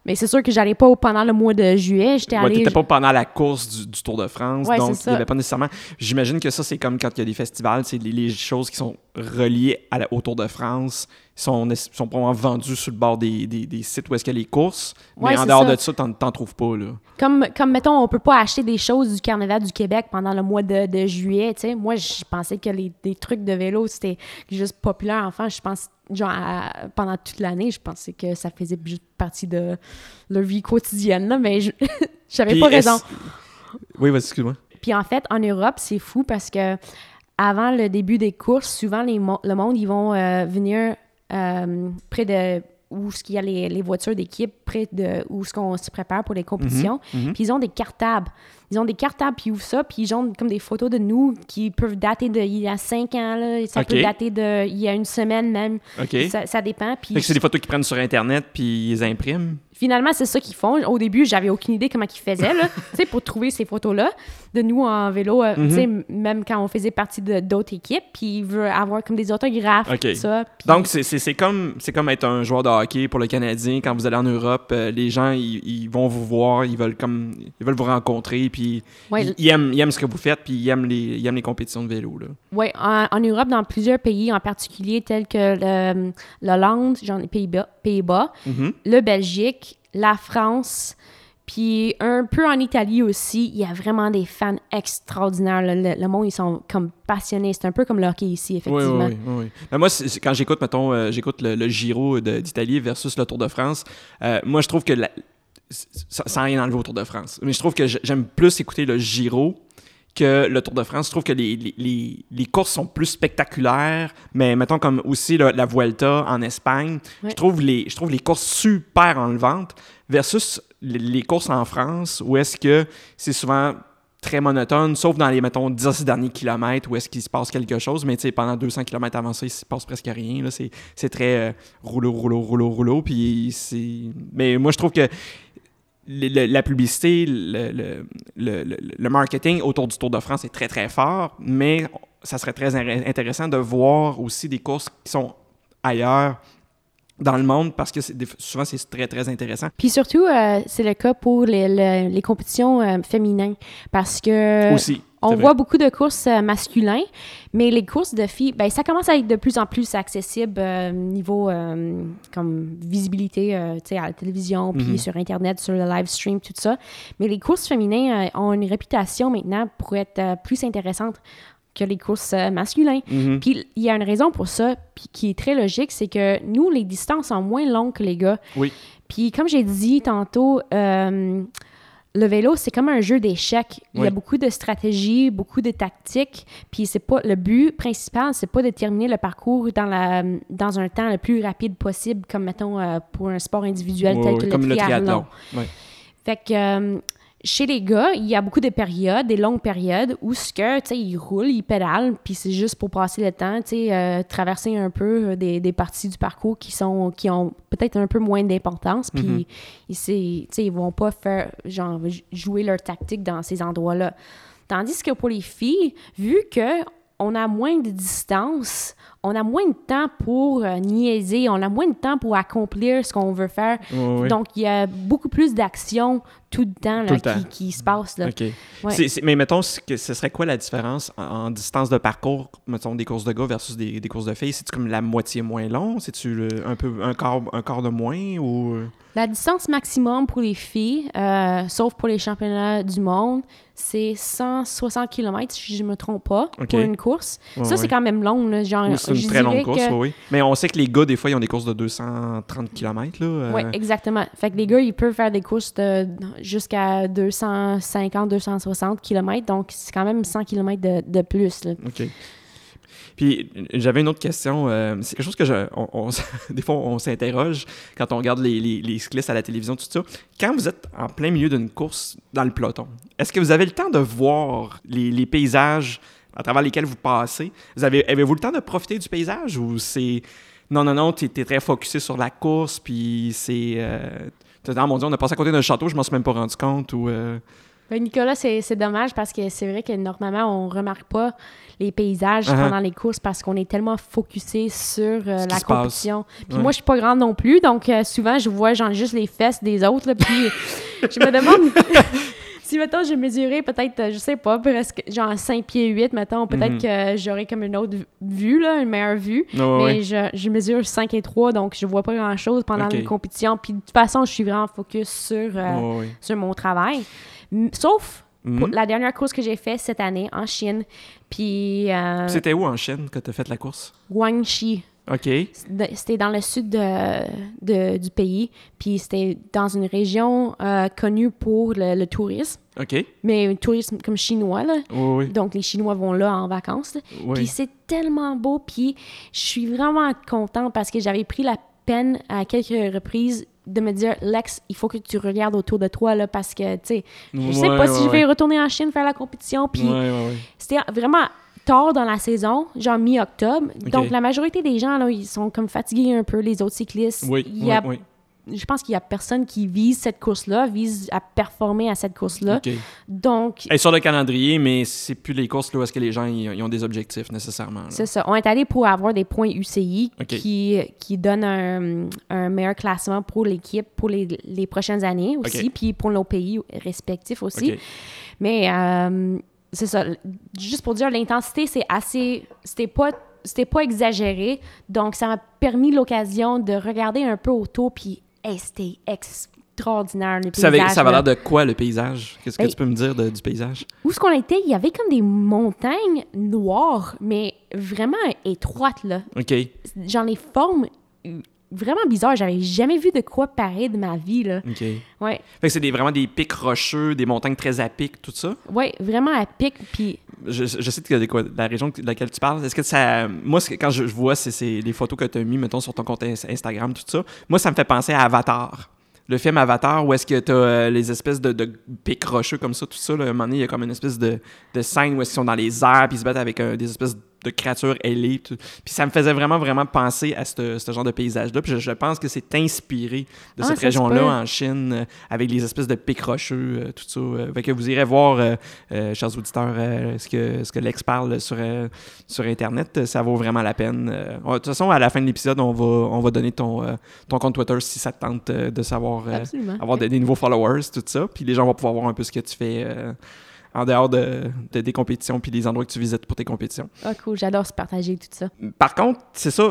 Mais c'est sûr que j'allais pas pendant le mois de juillet. J'étais Ouais, allée. t'étais pas pendant la course du, du Tour de France, Ouais, donc il n'y avait pas nécessairement. J'imagine que ça, c'est comme quand il y a des festivals, c'est les, les choses qui sont reliées à la- au Tour de France sont, probablement vendues sur le bord des, des- des sites où est-ce qu'il y a les courses. Ouais, mais en dehors ça. de ça, t'en, t'en trouves pas, là. Comme, comme, mettons, on peut pas acheter des choses du Carnaval du Québec pendant le mois de, de juillet, tu sais. Moi, je pensais que les, des trucs de vélo, c'était juste populaire. Enfin, je pense, genre, à- pendant toute l'année, je pensais que ça faisait juste partie de leur vie quotidienne, là, mais je- j'avais pas raison. Oui, vas-y, excuse-moi. Puis en fait, en Europe, c'est fou parce que avant le début des courses, souvent les mo- le monde ils vont euh, venir euh, près de où ce qu'il y a les, les voitures d'équipe, près de où ce qu'on se prépare pour les compétitions. mhm. Puis ils ont des cartables. Ils ont des cartables, puis ils ouvrent ça, puis ils ont comme des photos de nous qui peuvent dater de il y a cinq ans, là. ça Ok. peut dater de il y a une semaine même. Ça, ça dépend. Puis c'est des photos qu'ils prennent sur Internet puis ils les impriment? Finalement, c'est ça qu'ils font. Au début, j'avais aucune idée comment ils faisaient, là, pour trouver ces photos-là de nous en vélo, euh, tu sais, Mhm. m- même quand on faisait partie d'autres équipes, puis ils veulent avoir comme des autographes, tout ça. Donc, c'est, comme, comme être un joueur de hockey pour le Canadien. Quand vous allez en Europe, euh, les gens, ils, ils vont vous voir, ils veulent, comme, ils veulent vous rencontrer, puis Ouais, ils, ils aiment, ils aiment ce que vous faites, puis ils aiment les, ils aiment les compétitions de vélo. Ouais, en, en Europe, dans plusieurs pays en particulier, tels que le- l'Hollande, j'en ai Pays-Bas, Mhm. le Belgique, la France, puis un peu en Italie aussi, il y a vraiment des fans extraordinaires. Le, le monde, ils sont comme passionnés. C'est un peu comme le hockey ici, Oui, effectivement. oui, oui. oui. Ben, moi, quand j'écoute, mettons, euh, j'écoute le, le Giro d'Italie versus le Tour de France, euh, moi, je trouve que, la- sans rien enlever au Tour de France, mais je trouve que j'aime plus écouter le Giro que le Tour de France. Je trouve que les, les, les- courses sont plus spectaculaires, mais mettons comme aussi la Vuelta en Espagne, Ouais. je, trouve les, je trouve les courses super enlevantes versus les, les courses en France où est-ce que c'est souvent très monotone, sauf dans les, mettons, 10 derniers kilomètres où est-ce qu'il se passe quelque chose, mais pendant 200 kilomètres avant ça, il se passe presque rien, c'est très euh, rouleau, rouleau, rouleau, rouleau, puis c'est... Mais moi, je trouve que le- la publicité, le, le- le- marketing autour du Tour de France est très, très fort, mais ça serait très in- intéressant de voir aussi des courses qui sont ailleurs dans le monde parce que souvent c'est très très intéressant. Puis surtout, euh, c'est le cas pour les, les, compétitions euh, féminines parce que aussi. On voit beaucoup de courses euh, masculins, mais les courses de filles, ben, ça commence à être de plus en plus accessible niveau comme visibilité à la télévision, puis mhm. sur Internet, sur le live stream, tout ça. Mais les courses féminines ont une réputation maintenant pour être plus intéressantes que les courses euh, masculins. Mhm. Puis il y a une raison pour ça, puis qui est très logique, c'est que nous, les distances sont moins longues que les gars. Oui. Puis comme j'ai dit tantôt, euh, le vélo, c'est comme un jeu d'échecs. Il y a beaucoup de stratégies, beaucoup de tactiques. Puis c'est pas le but principal, c'est pas de terminer le parcours dans la dans un temps le plus rapide possible, comme mettons euh, pour un sport individuel tel que le triathlon. Le triathlon. Fait que chez les gars, il y a beaucoup de périodes, des longues périodes où ce que, tu sais, ils roulent, ils pédalent, puis c'est juste pour passer le temps, tu sais, euh, traverser un peu euh, des, des, parties du parcours qui sont qui ont peut-être un peu moins d'importance, puis mm ils, ils vont pas faire genre jouer leur tactique dans ces endroits-là. Tandis que pour les filles, vu que on a moins de distance, on a moins de temps pour euh, niaiser, on a moins de temps pour accomplir ce qu'on veut faire. Donc, il y a beaucoup plus d'action tout le temps, Qui, se passe. Là. mais mettons, que ce serait quoi la différence en, distance de parcours, mettons, des courses de gars versus des, courses de filles? C'est-tu comme la moitié moins long? C'est-tu un peu un quart, un quart de moins? ou... La distance maximum pour les filles, euh, sauf pour les championnats du monde, c'est 160 km, si je ne me trompe pas, pour une course. ça, c'est quand même long. Là, genre, c'est une très longue course, oui. Mais on sait que les gars, des fois, ils ont des courses de 230 km. Euh. Oui, exactement. Fait que les gars, ils peuvent faire des courses jusqu'à 250-260 km. Donc, c'est quand même 100 km de, de plus. Là. OK. Puis j'avais une autre question. Euh, c'est quelque chose que je, on, des fois on s'interroge quand on regarde les, les, les, cyclistes à la télévision, tout ça. Quand vous êtes en plein milieu d'une course dans le peloton, est-ce que vous avez le temps de voir les, les paysages à travers lesquels vous passez? Vous avez, avez-vous le temps de profiter du paysage ou c'est. Non, non, non, tu es, très focusé sur la course, puis c'est. Euh, dans mon Dieu, on a passé à côté d'un château, je m'en suis même pas rendu compte. Ou, euh, ben, Nicolas, c'est dommage parce que c'est vrai que normalement, on remarque pas les paysages uh-huh. pendant les courses parce qu'on est tellement focusé sur euh, la compétition. Puis moi, je suis pas grande non plus, donc euh, souvent, je vois genre juste les fesses des autres, puis je me demande... si, mettons, je mesurais peut-être, je sais pas, presque genre 5 pieds 8, mettons, peut-être mm-hmm. que j'aurais comme une autre vue, là, une meilleure vue. mais Je, je, mesure 5 et 3, donc je vois pas grand-chose pendant la compétition. Puis de toute façon, je suis vraiment focus sur, euh, sur mon travail. Sauf mhm. la dernière course que j'ai faite cette année en Chine. Puis. Euh, c'était où en Chine que tu as fait la course? Guangxi. OK. C'était dans le sud de, du pays. Puis c'était dans une région euh, connue pour le, tourisme. OK. Mais un tourisme comme chinois, là. Oui, oui. Donc les Chinois vont là en vacances. Puis c'est tellement beau. Puis je suis vraiment contente parce que j'avais pris la peine à quelques reprises de me dire Lex, il faut que tu regardes autour de toi là parce que tu sais, je sais pas si je vais retourner en Chine faire la compétition puis c'était vraiment tard dans la saison, genre mi-octobre. Donc la majorité des gens là, ils sont comme fatigués un peu les autres cyclistes. Oui, il y a je pense qu'il y a personne qui vise cette course-là, vise à performer à cette course-là. Donc. Elle est sur le calendrier, mais c'est plus les courses là où est-ce que les gens ils ont des objectifs nécessairement. C'est ça. On est allé pour avoir des points UCI qui, qui donnent un, un meilleur classement pour l'équipe pour les, les, prochaines années aussi, puis pour nos pays respectifs aussi. Mais euh, c'est ça. Juste pour dire, l'intensité, c'est assez. C'était pas c'était pas exagéré. Donc, ça m'a permis l'occasion de regarder un peu autour puis c'était extraordinaire, le paysage. Ça avait, l'air de quoi, le paysage? Qu'est-ce que ben, tu peux me dire du paysage? Où est-ce qu'on était, il y avait comme des montagnes noires, mais vraiment étroites, là. OK. Genre les formes vraiment bizarres. J'avais jamais vu de quoi pareil de ma vie, là. OK. Ouais. Fait que c'est des, vraiment des pics rocheux, des montagnes très à pic, tout ça? Oui, vraiment à pic, puis... Je, je, sais de quoi, la région de laquelle tu parles. Est-ce que ça. Moi, quand je, vois c'est les photos que tu as mis, mettons, sur ton compte Instagram, tout ça, moi, ça me fait penser à Avatar. Le film Avatar, où est-ce que tu as euh, les espèces de, de, pics rocheux comme ça, tout ça. Là, à un moment donné, il y a comme une espèce de, de scène où ils sont dans les airs, puis ils se battent avec des espèces de créatures ailées. tout. Puis ça me faisait vraiment, vraiment penser à ce genre de paysage-là. Puis je, je pense que c'est inspiré de Ah, cette région-là en Chine, euh, avec les espèces de pics rocheux, euh, tout ça. Euh, fait que vous irez voir, chers auditeurs, ce que, ce que Lex parle sur, sur Internet. Ça vaut vraiment la peine. De toute façon, à la fin de l'épisode, on va, on va donner ton, ton compte Twitter si ça te tente de savoir, avoir des, des nouveaux followers, tout ça. Puis les gens vont pouvoir voir un peu ce que tu fais en dehors de, de- des compétitions puis des endroits que tu visites pour tes compétitions. Ah, cool. J'adore se partager tout ça. Par contre, c'est ça,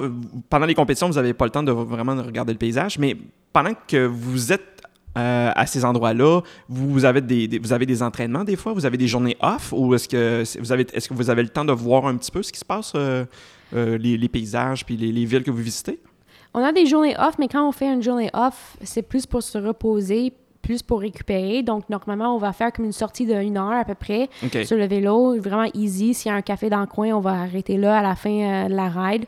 pendant les compétitions, vous n'avez pas le temps de vraiment de regarder le paysage, mais pendant que vous êtes euh, à ces endroits-là, vous, avez des, des- vous avez des entraînements des fois, vous avez des journées off, ou est-ce que vous avez, est-ce que vous avez le temps de voir un petit peu ce qui se passe, euh, euh, les, les paysages puis les, les villes que vous visitez? On a des journées off, mais quand on fait une journée off, c'est plus pour se reposer, plus pour récupérer. Donc, normalement, on va faire comme une sortie d'une heure à peu près sur le vélo, vraiment easy. S'il y a un café dans le coin, on va arrêter là à la fin euh, de la ride.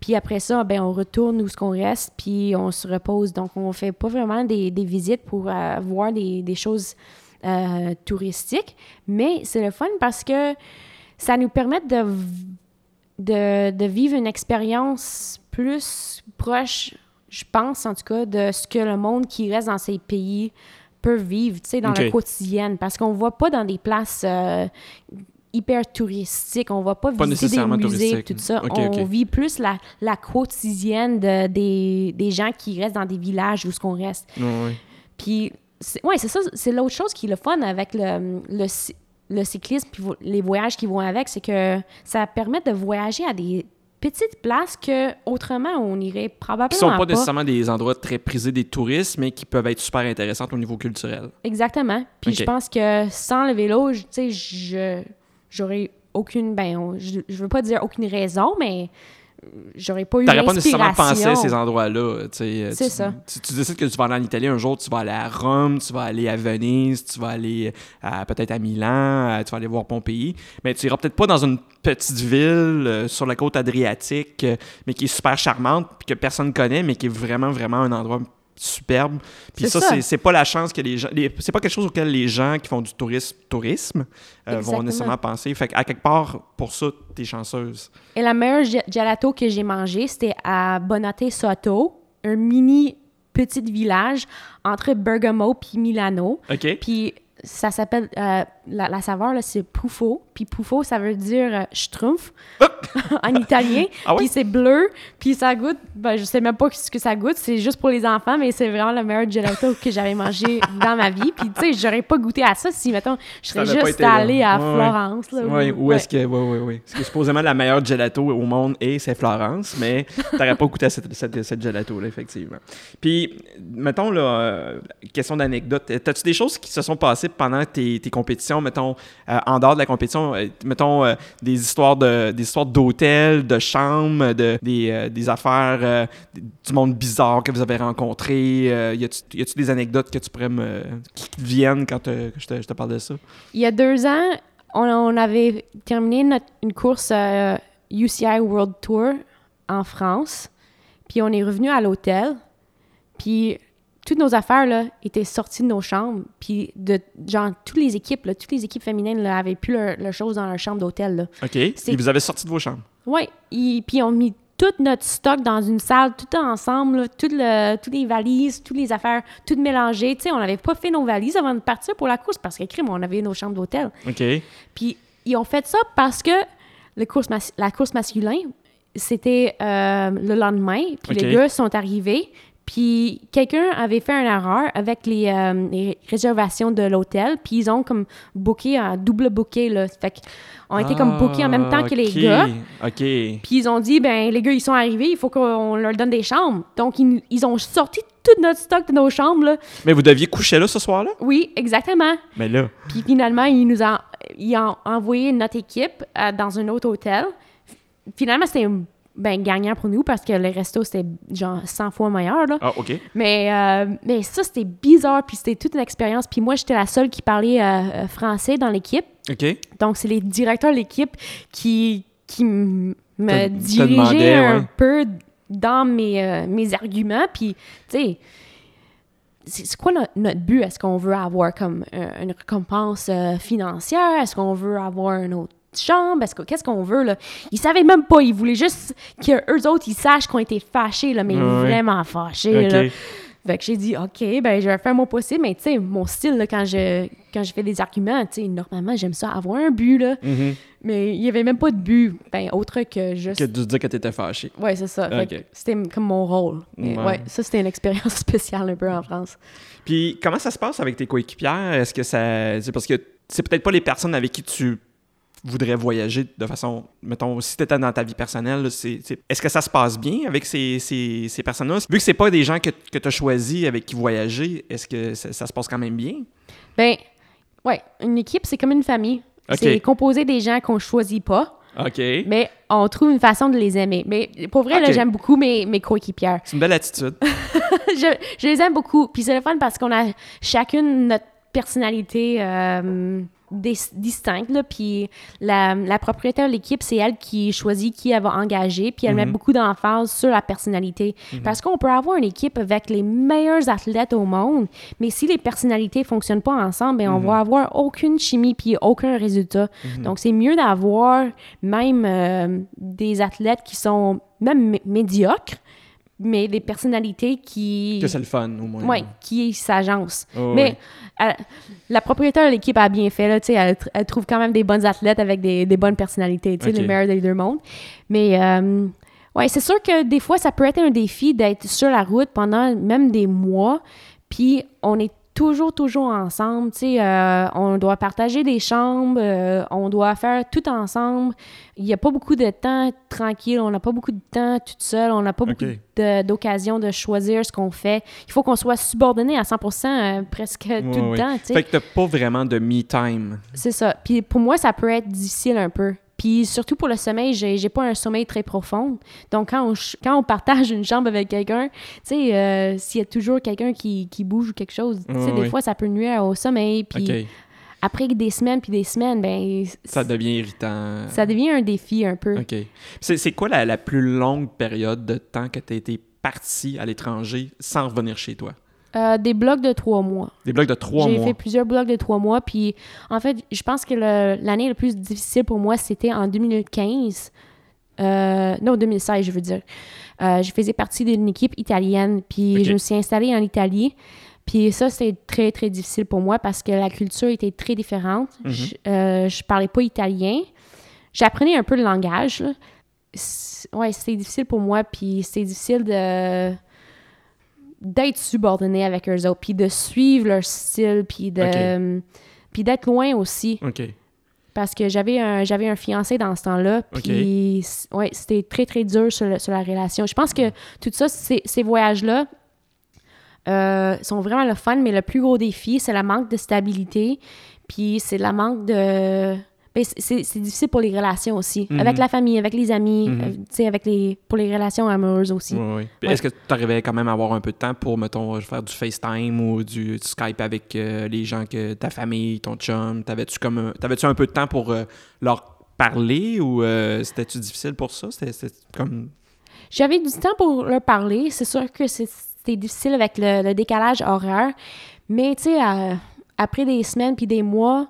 Puis après ça, ben, on retourne où ce qu'on reste, puis on se repose. Donc, on fait pas vraiment des, des visites pour euh, voir des, des choses euh, touristiques, mais c'est le fun parce que ça nous permet de, de, de vivre une expérience plus proche, je pense en tout cas, de ce que le monde qui reste dans ces pays peut vivre, tu sais, dans Ok. le quotidien. Parce qu'on ne va pas dans des places euh, hyper touristiques, on va pas, Pas visiter des musées, tout ça. On vit plus la, la quotidienne de- des, des gens qui restent dans des villages où ce qu'on reste. Ouais. Puis, c'est- ouais, c'est ça, c'est l'autre chose qui est le fun avec le, le, le cyclisme puis les voyages qui vont avec, c'est que ça permet de voyager à des petites places que autrement on irait probablement Qui sont pas, pas. nécessairement des endroits très prisés des touristes, mais qui peuvent être super intéressants au niveau culturel. Exactement. Puis je pense que sans le vélo, je- tu sais, je j'aurais aucune ben on- je, je veux pas dire aucune raison, mais j'aurais pas eu T'aurais pas nécessairement pensé à ces endroits-là. tu sais. C'est Tu- ça. Tu, tu décides que tu vas aller en Italie un jour, tu vas aller à Rome, tu vas aller à Venise, tu vas aller à- peut-être à Milan, tu vas aller voir Pompéi. Mais tu iras peut-être pas dans une petite ville euh, sur la côte adriatique, euh, mais qui est super charmante, puis que personne connaît, mais qui est vraiment, vraiment un endroit superbe. Puis ça, ça. c'est- pas la chance que les gens... c'est pas quelque chose auquel les gens qui font du tourisme, tourisme euh, vont nécessairement penser. Fait qu'à quelque part, pour ça, t'es chanceuse. Et la meilleure ge- gelato que j'ai mangé, c'était à Bonate Soto, un mini petit village entre Bergamo puis Milano. OK? Puis ça s'appelle, euh, la, la saveur, là, c'est Puffo. Puis Puffo, ça veut dire euh, schtroumpf en italien. Ah? Puis c'est bleu, puis ça goûte, ben je sais même pas ce que ça goûte, c'est juste pour les enfants, mais c'est vraiment le meilleur gelato que j'avais mangé dans ma vie. Puis tu sais, j'aurais pas goûté à ça si, mettons, je serais juste là. allée à Ouais. Florence. Là, où est-ce que. Oui, oui, oui. Parce que supposément la meilleure gelato au monde est c'est Florence, mais t'aurais pas goûté à cette, cette, cette gelato-là, effectivement. Puis, mettons, là, euh, question d'anecdote. T'as-tu des choses qui se sont passées pendant tes, compétitions, mettons, euh, en dehors de la compétition, euh, mettons, euh, des histoires de histoires d'hôtels, de chambres, de, des, affaires, du monde bizarre que vous avez rencontré? Y a-tu des anecdotes que tu pourrais me. qui te viennent quand je te, je parle de ça? Il y a deux ans, on, avait terminé une course UCI World Tour en France. Puis on est revenu à l'hôtel. Puis toutes nos affaires là, étaient sorties de nos chambres. Puis de genre toutes les équipes, là, toutes les équipes féminines là, avaient plus leur, leur chose dans leur chambre d'hôtel. OK? Et vous avez sorti de vos chambres? Et puis on a mis tout notre stock dans une salle, tout ensemble, là, tout le, toutes les valises, toutes les affaires, tout mélangé. Tu sais, on n'avait pas fait nos valises avant de partir pour la course parce que, crime, on avait nos chambres d'hôtel. OK. Puis ils ont fait ça parce que le course mas- la course masculine, c'était euh, le lendemain. Puis les gars sont arrivés. Puis quelqu'un avait fait une erreur avec les, euh, les réservations de l'hôtel. Puis ils ont comme booké un double booké. Là. Fait qu'on était comme bookés en même temps que les Ah, gars. OK. Puis ils ont dit, ben les gars, ils sont arrivés, il faut qu'on leur donne des chambres. Donc ils, ils ont sorti tout notre stock de nos chambres. Là. Mais vous deviez coucher là ce soir-là? Oui, exactement. Mais là, Puis finalement, ils nous ont, ils ont envoyé notre équipe euh, dans un autre hôtel. Finalement, c'était ben, gagnant pour nous parce que le resto, c'était genre 100 fois meilleur. Là. ah, OK. Mais, euh, mais ça, c'était bizarre. Puis c'était toute une expérience. Puis moi, j'étais la seule qui parlait euh, français dans l'équipe. OK. Donc, c'est les directeurs de l'équipe qui, qui me dirigeaient un ouais. peu dans mes, euh, mes arguments. Puis, tu sais, c'est quoi notre, notre but? Est-ce qu'on veut avoir comme une récompense financière? Est-ce qu'on veut avoir un autre chambre, est-ce que- qu'est-ce qu'on veut, là? Ils savaient même pas, ils voulaient juste qu'eux autres, ils sachent qu'on était fâchés, là, mais Ouais, vraiment fâchés, là. Fait que j'ai dit, OK, ben, je vais faire mon possible, mais tu sais, mon style, là, quand je, quand je fais des arguments, tu sais, normalement, j'aime ça avoir un but, là. Mhm. Mais il y avait même pas de but, ben, autre que juste. Que de dire que t'étais fâché. Ouais, c'est ça. Fait Ok. que C'était comme mon rôle. Ouais. ouais, ça, c'était une expérience spéciale un peu en France. Puis comment ça se passe avec tes coéquipières? Est-ce que ça. C'est parce que c'est peut-être pas les personnes avec qui tu voudrais voyager de façon. Mettons, si t'étais dans ta vie personnelle, c'est, est-ce que ça se passe bien avec ces, ces, ces personnes-là? Vu que c'est pas des gens que, que tu as choisis avec qui voyager, est-ce que ça, ça se passe quand même bien? Ben, ouais, une équipe, c'est comme une famille. C'est composé des gens qu'on choisit pas, OK. mais on trouve une façon de les aimer. Mais pour vrai, Ok. là, j'aime beaucoup mes, mes coéquipières. C'est une belle attitude. je, je les aime beaucoup. Puis c'est le fun parce qu'on a chacune notre personnalité euh, dis- distincte. Là. Puis la, la propriétaire de l'équipe, c'est elle qui choisit qui elle va engager. Puis elle met Mhm. beaucoup d'emphase sur la personnalité. Parce qu'on peut avoir une équipe avec les meilleurs athlètes au monde, mais si les personnalités fonctionnent pas ensemble, ben, on va avoir aucune chimie puis aucun résultat. Donc c'est mieux d'avoir même euh, des athlètes qui sont même mé- médiocres, mais des personnalités qui Que c'est le fun, au moins. ouais, qui s'agencent. Oh, mais elle- la propriétaire de l'équipe a bien fait là, tu sais, elle, elle trouve quand même des bonnes athlètes avec des, des bonnes personnalités, tu sais, Ok. les meilleurs des deux mondes. Mais euh, ouais, c'est sûr que des fois ça peut être un défi d'être sur la route pendant même des mois, puis on est toujours, toujours ensemble. Tu sais, euh, on doit partager des chambres, euh, on doit faire tout ensemble. Il n'y a pas beaucoup de temps tranquille, on n'a pas beaucoup de temps tout seul, on n'a pas beaucoup de- d'occasion de, choisir ce qu'on fait. Il faut qu'on soit subordonné à 100 euh, presque tout le ouais. temps. tu sais. Fait que t'as pas vraiment de me-time. C'est ça. Puis pour moi, ça peut être difficile un peu. Puis surtout pour le sommeil, j'ai pas un sommeil très profond. Donc quand on, quand on partage une chambre avec quelqu'un, tu sais, euh, s'il y a toujours quelqu'un qui, qui bouge ou quelque chose, tu sais, des fois ça peut nuire au sommeil. Puis après des semaines puis des semaines, ben Ça devient irritant. ça devient un défi un peu. OK. C'est, c'est quoi la, la plus longue période de temps que tu as été parti à l'étranger sans revenir chez toi? Euh, des blocs de trois mois. Des blocs de trois J'ai mois. fait plusieurs blocs de trois mois. Puis, en fait, je pense que le- l'année la plus difficile pour moi, c'était en 2015. Euh, non, 2016, je veux dire. Euh, je faisais partie d'une équipe italienne. Puis, je me suis installée en Italie. Puis, ça, c'était très, très difficile pour moi parce que la culture était très différente. Mhm. Je, euh, je parlais pas italien. J'apprenais un peu le langage. là. Ouais, c'était difficile pour moi. Puis, c'était difficile de d'être subordonné avec eux autres, puis de suivre leur style, puis de puis d'être loin aussi. Parce que j'avais un j'avais un fiancé dans ce temps-là puis ouais c'était très très dur sur, le- sur la relation. Je pense que tout ça ces, ces voyages là sont vraiment le fun mais le plus gros défi c'est le manque de stabilité puis c'est le manque de ben, c'est- difficile pour les relations aussi Mhm. avec la famille avec les amis Mhm. euh, avec les pour les relations amoureuses aussi Ouais. Est-ce que tu arrivais quand même à avoir un peu de temps pour, mettons, faire du FaceTime ou du, du Skype avec euh, les gens que ta famille, ton chum? T'avais-tu comme un, t'avais-tu un peu de temps pour euh, leur parler ou c'était-tu difficile pour ça? C'était, comme... J'avais du temps pour leur parler. C'est sûr que c'était difficile avec le, le décalage horaire. Mais, tu sais, après des semaines puis des mois,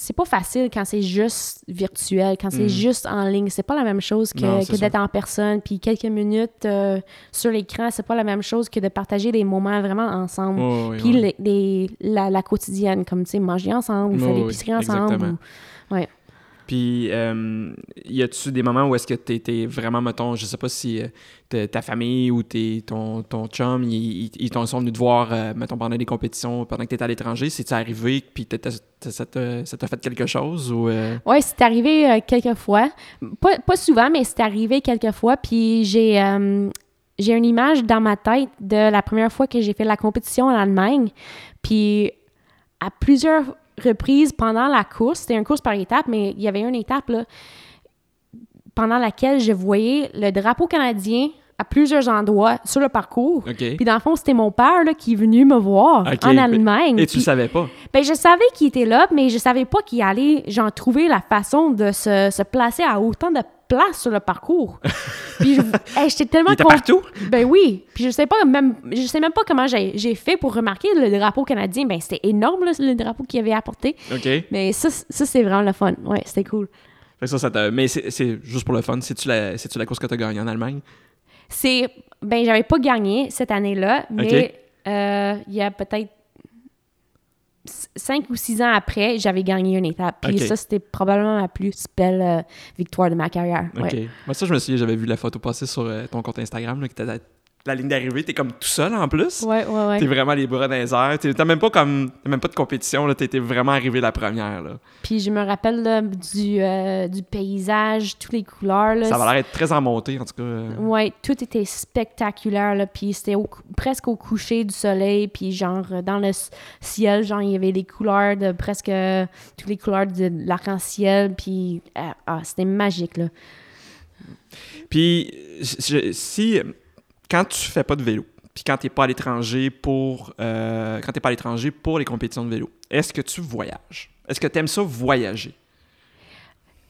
c'est pas facile quand c'est juste virtuel, quand c'est Mhm. juste en ligne. C'est pas la même chose que, Non, c'est que d'être en personne. Puis quelques minutes euh, sur l'écran, c'est pas la même chose que de partager des moments vraiment ensemble. Puis les- les- la, la quotidienne, comme, tu sais, manger ensemble, ou faire l'épicerie ensemble. exactement. ou- Puis, euh, y a-tu des moments où est-ce que tu étais vraiment, mettons, je sais pas si euh, ta- famille ou tes, ton, chum, ils, t'ont- sont venus te voir, euh, mettons, pendant des compétitions, pendant que tu étais à l'étranger, c'est-tu arrivé, puis t'as- ça t'a ça t'a fait quelque chose ou... Oui, c'est arrivé quelques fois. Pas, pas souvent, mais c'est arrivé quelques fois. Puis j'ai j'ai une image dans ma tête de la première fois que j'ai fait la compétition en Allemagne. Puis à plusieurs reprises pendant la course, c'était une course par étape, mais il y avait une étape là, pendant laquelle je voyais le drapeau canadien à plusieurs endroits sur le parcours. Puis dans le fond, c'était mon père là, qui est venu me voir en Allemagne. Et tu Puis- savais pas? ben, je savais qu'il était là, mais je savais pas qu'il allait, genre, trouver la façon de se, se placer à autant de place sur le parcours. Puis, je- hey, j'étais tellement Il était partout? Ben oui. Puis, je sais pas même, je sais même pas comment j'ai j'ai fait pour remarquer le drapeau canadien. Ben, c'était énorme, là, le drapeau qu'il avait apporté. OK. Mais ça, ça c'est vraiment le fun. Ouais, c'était cool. Ça, ça t'a- Mais c'est c'est juste pour le fun. C'est-tu la, c'est-tu la course que tu as gagnée en Allemagne? C'est. Ben, j'avais pas gagné cette année-là, mais euh, il y a peut-être cinq ou six ans après, j'avais gagné une étape. Puis ça, c'était probablement ma plus belle euh, victoire de ma carrière. OK. Moi, ça, je me souviens, j'avais vu la photo passer sur euh, ton compte Instagram, là, que la, ligne d'arrivée, t'es comme tout seul en plus. Ouais, ouais, ouais. T'es vraiment les bras dans les airs. T'as même pas comme. T'as même pas de compétition, là. T'étais vraiment arrivé la première, là. Puis je me rappelle là, du, euh, du paysage, toutes les couleurs. Là, Ça va l'air être très en montée, en tout cas. Ouais, tout était spectaculaire, là, puis c'était au presque au coucher du soleil, puis genre, euh, dans le ciel, genre, il y avait les couleurs de presque euh, toutes les couleurs de l'arc-en-ciel, puis ah, c'était magique, là. Puis, je- si. Quand tu fais pas de vélo, puis quand t'es pas à l'étranger pour. euh, quand t'es pas à l'étranger pour les compétitions de vélo, est-ce que tu voyages? Est-ce que t'aimes ça voyager?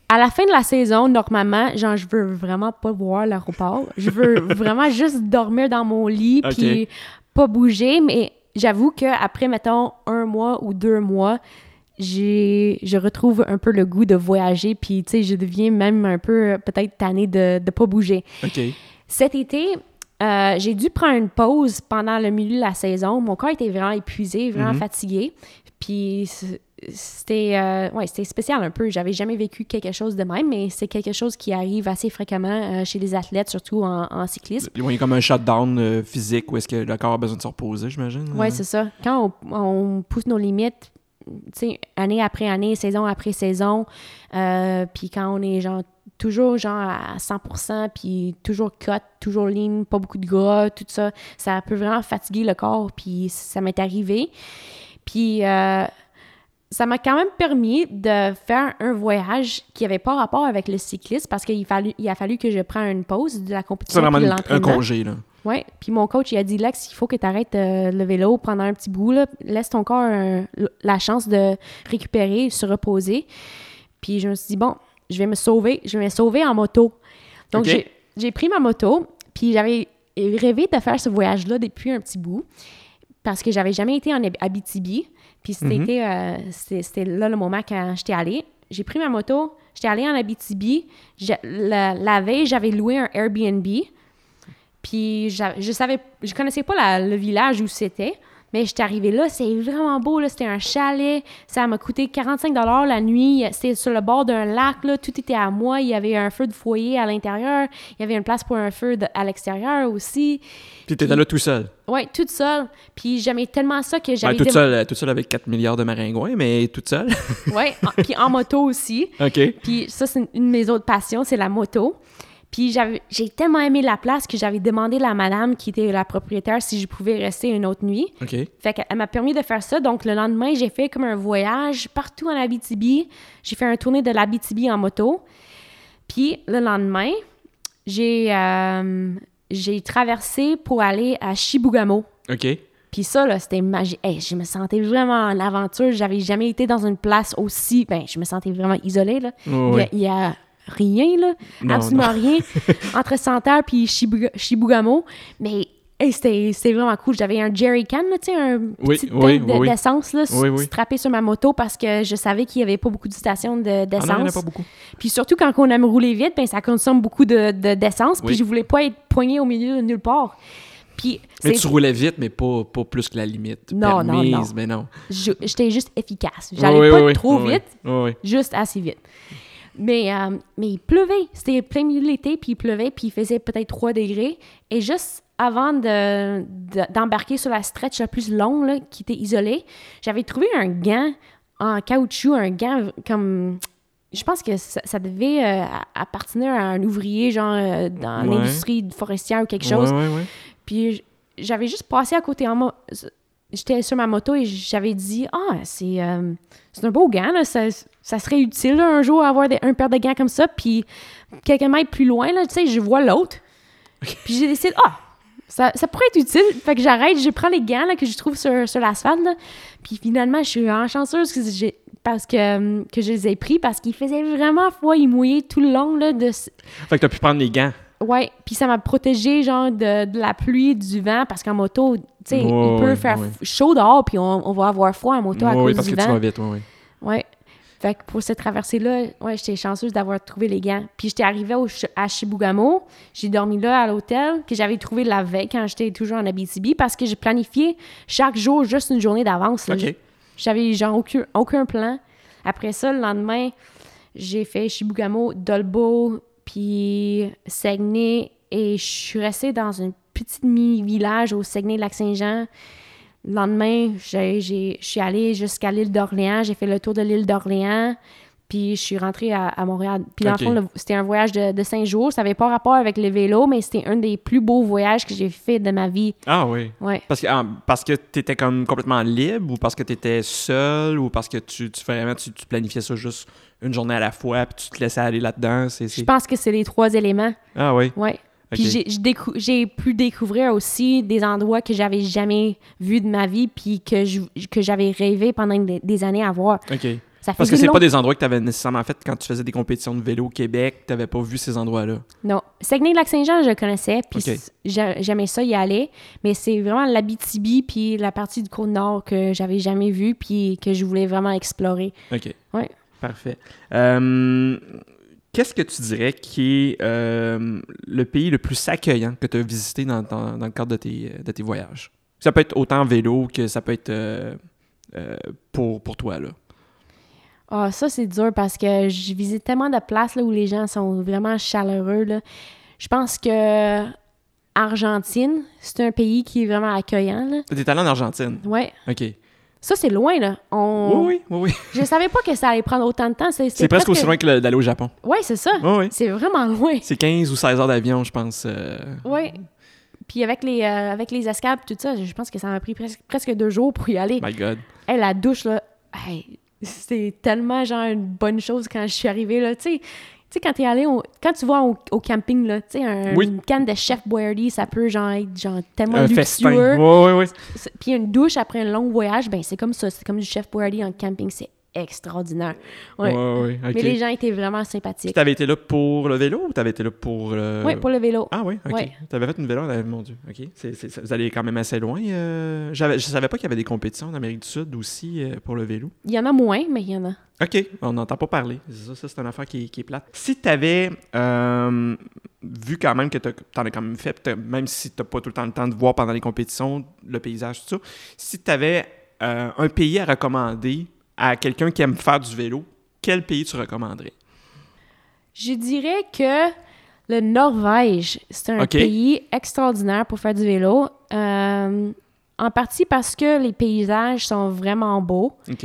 À la fin de la saison, normalement, genre, je veux vraiment pas voir l'aéroport. Je veux vraiment juste dormir dans mon lit, puis pas bouger, mais j'avoue qu'après, mettons, un mois ou deux mois, j'ai, je retrouve un peu le goût de voyager, puis, tu sais, je deviens même un peu, euh, peut-être, tannée de, de pas bouger. Cet été, euh, j'ai dû prendre une pause pendant le milieu de la saison. Mon corps était vraiment épuisé, vraiment Mhm. fatigué. Puis c'était euh, ouais, spécial un peu. J'avais jamais vécu quelque chose de même, mais c'est quelque chose qui arrive assez fréquemment euh, chez les athlètes, surtout en, en cyclisme. Il y a comme un shutdown euh, physique où est-ce que le corps a besoin de se reposer, j'imagine. Oui, c'est ça. Quand on, on pousse nos limites, année après année, saison après saison, puis quand on est genre toujours genre à 100%, puis toujours cut, toujours lean, pas beaucoup de gras, tout ça, ça peut vraiment fatiguer le corps, puis ça m'est arrivé. Puis euh, ça m'a quand même permis de faire un voyage qui avait pas rapport avec le cyclisme parce qu'il fallu, il a fallu que je prenne une pause de la C'est compétition vraiment de une- un congé, là. Oui, puis mon coach, il a dit, Lex, il faut que tu arrêtes euh, le vélo pendant un petit bout. Là. Laisse ton corps euh, la chance de récupérer, se reposer. Puis je me suis dit, bon, je vais me sauver. Je vais me sauver en moto. Donc, j'ai- pris ma moto, puis j'avais rêvé de faire ce voyage-là depuis un petit bout parce que j'avais jamais été en Ab- Abitibi. Puis c'était Mhm. euh, c'était là le moment quand j'étais allée. J'ai pris ma moto, j'étais allée en Abitibi. Je- la, la veille, j'avais loué un Airbnb. Puis je savais, je connaissais pas la- le village où c'était, mais j'étais arrivée là, c'est vraiment beau, là, c'était un chalet, ça m'a coûté 45 la nuit, c'était sur le bord d'un lac, là, tout était à moi, il y avait un feu de foyer à l'intérieur, il y avait une place pour un feu de- à l'extérieur aussi. Puis t'étais là tout seul? Ouais, toute seule. Puis j'aimais tellement ça que Ben, j'avais... toute, dem- seule, toute seule avec 4 milliards de maringouins, mais toute seule. En- puis en moto aussi. OK. Puis ça, c'est une de mes autres passions, c'est la moto. Puis j'avais, j'ai tellement aimé la place que j'avais demandé à la madame qui était la propriétaire si je pouvais rester une autre nuit. OK. Fait qu'elle m'a permis de faire ça. Donc le lendemain, j'ai fait comme un voyage partout en Abitibi. J'ai fait un tournée de l'Abitibi en moto. Puis le lendemain, j'ai, euh, j'ai traversé pour aller à Chibougamau. OK. Puis ça, là, c'était magique. Hey, je me sentais vraiment en aventure. J'avais jamais été dans une place aussi... Ben, je me sentais vraiment isolée, là. Ouais, Il y a- ouais. Il y a, rien, là. Non, absolument rien. Entre Santerre puis Shibuga- Shibugamo. Mais hey, c'était vraiment cool. J'avais un jerry can, là, tu sais, un Oui, petit oui, oui, d'essence, là, strappé sur ma moto parce que je savais qu'il n'y avait pas beaucoup de stations de- Ah il n'y en a d'essence. pas beaucoup. puis surtout, quand on aime rouler vite, ben, ça consomme beaucoup de- de- d'essence. Puis je voulais pas être poignée au milieu de nulle part. Puis Mais tu roulais vite, mais pas, pas plus que la limite. Non, non, permise, non. Mais non. j'étais juste efficace. J'allais Oui, pas oui, trop Oui, vite, juste assez vite. Mais, euh, mais il pleuvait. C'était plein milieu de l'été, puis il pleuvait, puis il faisait peut-être 3 degrés. Et juste avant de- de- d'embarquer sur la stretch la plus longue, là, qui était isolée, j'avais trouvé un gant en caoutchouc, un gant comme... Je pense que ça, ça devait euh, appartenir à un ouvrier, genre euh, dans Ouais. l'industrie forestière ou quelque chose. Ouais, ouais. Puis j'avais juste passé à côté en J'étais sur ma moto et j'avais dit Ah, c'est euh, c'est un beau gant, là. Ça, ça serait utile là, un jour avoir des- un paire de gants comme ça. Puis quelques mètres plus loin, là, tu sais, je vois l'autre. Puis j'ai décidé Ah, ça, ça pourrait être utile. Fait que j'arrête, je prends les gants là, que je trouve sur, sur l'asphalte. Puis finalement, je suis vraiment chanceuse que, j'ai- parce que, que je les ai pris parce qu'il faisait vraiment froid et mouillé tout le long là, de, Fait que t'as pu prendre les gants. Ouais, puis ça m'a protégé genre de, de la pluie, du vent, parce qu'en moto, tu sais, il peut faire chaud dehors, puis on, on va avoir froid en moto à oui, cause parce du que tu vas vite, oui, oui. Ouais. Fait que pour cette traversée-là, ouais, j'étais chanceuse d'avoir trouvé les gants. Puis j'étais arrivée au Ch- à Chibougamau. J'ai dormi là à l'hôtel que j'avais trouvé la veille quand j'étais toujours en Abitibi parce que j'ai planifié chaque jour juste une journée d'avance. là. OK. J'avais genre aucun, aucun plan. Après ça, le lendemain, j'ai fait Chibougamau, Dolbeau, puis Saguenay. Et je suis restée dans un petit mini-village au Saguenay-Lac-Saint-Jean. Le lendemain, je suis allée jusqu'à l'île d'Orléans. J'ai fait le tour de l'île d'Orléans. Puis je suis rentrée à, à Montréal. Puis dans le fond, c'était un voyage de, de cinq jours. Ça n'avait pas rapport avec le vélo, mais c'était un des plus beaux voyages que j'ai fait de ma vie. Ah oui. Ouais. Parce que, ah, parce que tu étais comme complètement libre ou parce que tu étais seul ou parce que tu, tu, vraiment, tu, tu planifiais ça juste une journée à la fois puis tu te laissais aller là-dedans? Je pense que c'est les trois éléments. Ah oui. Ouais. Puis j'ai- pu découvrir aussi des endroits que j'avais jamais vus de ma vie puis que je- que j'avais rêvé pendant des, des années à voir. OK. Ça Parce que c'est long- pas des endroits que tu avais nécessairement fait quand tu faisais des compétitions de vélo au Québec. Tu pas vu ces endroits-là. Non. Saguenay-Lac-Saint-Jean, je le connaissais, puis j'aimais ça y aller, mais c'est vraiment l'Abitibi puis la partie du Côte-Nord que j'avais jamais vue puis que je voulais vraiment explorer. OK. Ouais. Parfait. Euh, Qu'est-ce que tu dirais qui est euh, le pays le plus accueillant que tu as visité dans, dans- dans le cadre de tes, de tes voyages? Ça peut être autant vélo que ça peut être euh, euh, pour, pour toi, là. Ah, ça, c'est dur parce que je visite tellement de places là, où les gens sont vraiment chaleureux. Là. Je pense que Argentine, c'est un pays qui est vraiment accueillant. T'es allé en Argentine? Ouais. OK. Ça, c'est loin, là. On... Oui, oui, oui, oui. Je savais pas que ça allait prendre autant de temps. C'est C'est presque aussi loin que le- d'aller au Japon. Ouais, c'est ça. Oui, oui. C'est vraiment loin. C'est 15 ou 16 heures d'avion, je pense. euh. Ouais. Puis avec les, euh, avec les escapes tout ça, je pense que ça m'a pris presque, presque deux jours pour y aller. My God. Hey, la douche, là, hey, c'est tellement genre une bonne chose quand je suis arrivée, là. Tu sais, tu sais, quand t'es allé, au- quand tu vas au, au camping, là, tu sais, un- Oui. une canne de Chef Boyardee, ça peut genre être genre tellement Un festin. luxueux. Oui, oui, Puis une douche après un long voyage, ben c'est comme ça, c'est comme du Chef Boyardee en camping, c'est extraordinaire. Ouais. Ouais, ouais, OK. Mais les gens étaient vraiment sympathiques. t'avais été là pour le vélo ou t'avais été là pour... le... Oui, pour le vélo. Ah oui, ok. Ouais. T'avais fait une vélo, mon Dieu. Ok. Vous allez quand même assez loin. euh, je savais pas qu'il y avait des compétitions en Amérique du Sud aussi euh, pour le vélo. Il y en a moins, mais il y en a. Ok, on n'entend pas parler. C'est Ça, ça, c'est une affaire qui, qui est plate. Si t'avais euh, vu quand même que t'as- t'en as quand même fait, même si t'as pas tout le temps le temps de voir pendant les compétitions le paysage, tout ça, si t'avais euh, un pays à recommander à quelqu'un qui aime faire du vélo, quel pays tu recommanderais? Je dirais que le Norvège, c'est un pays extraordinaire pour faire du vélo. Euh, en partie parce que les paysages sont vraiment beaux. Ok.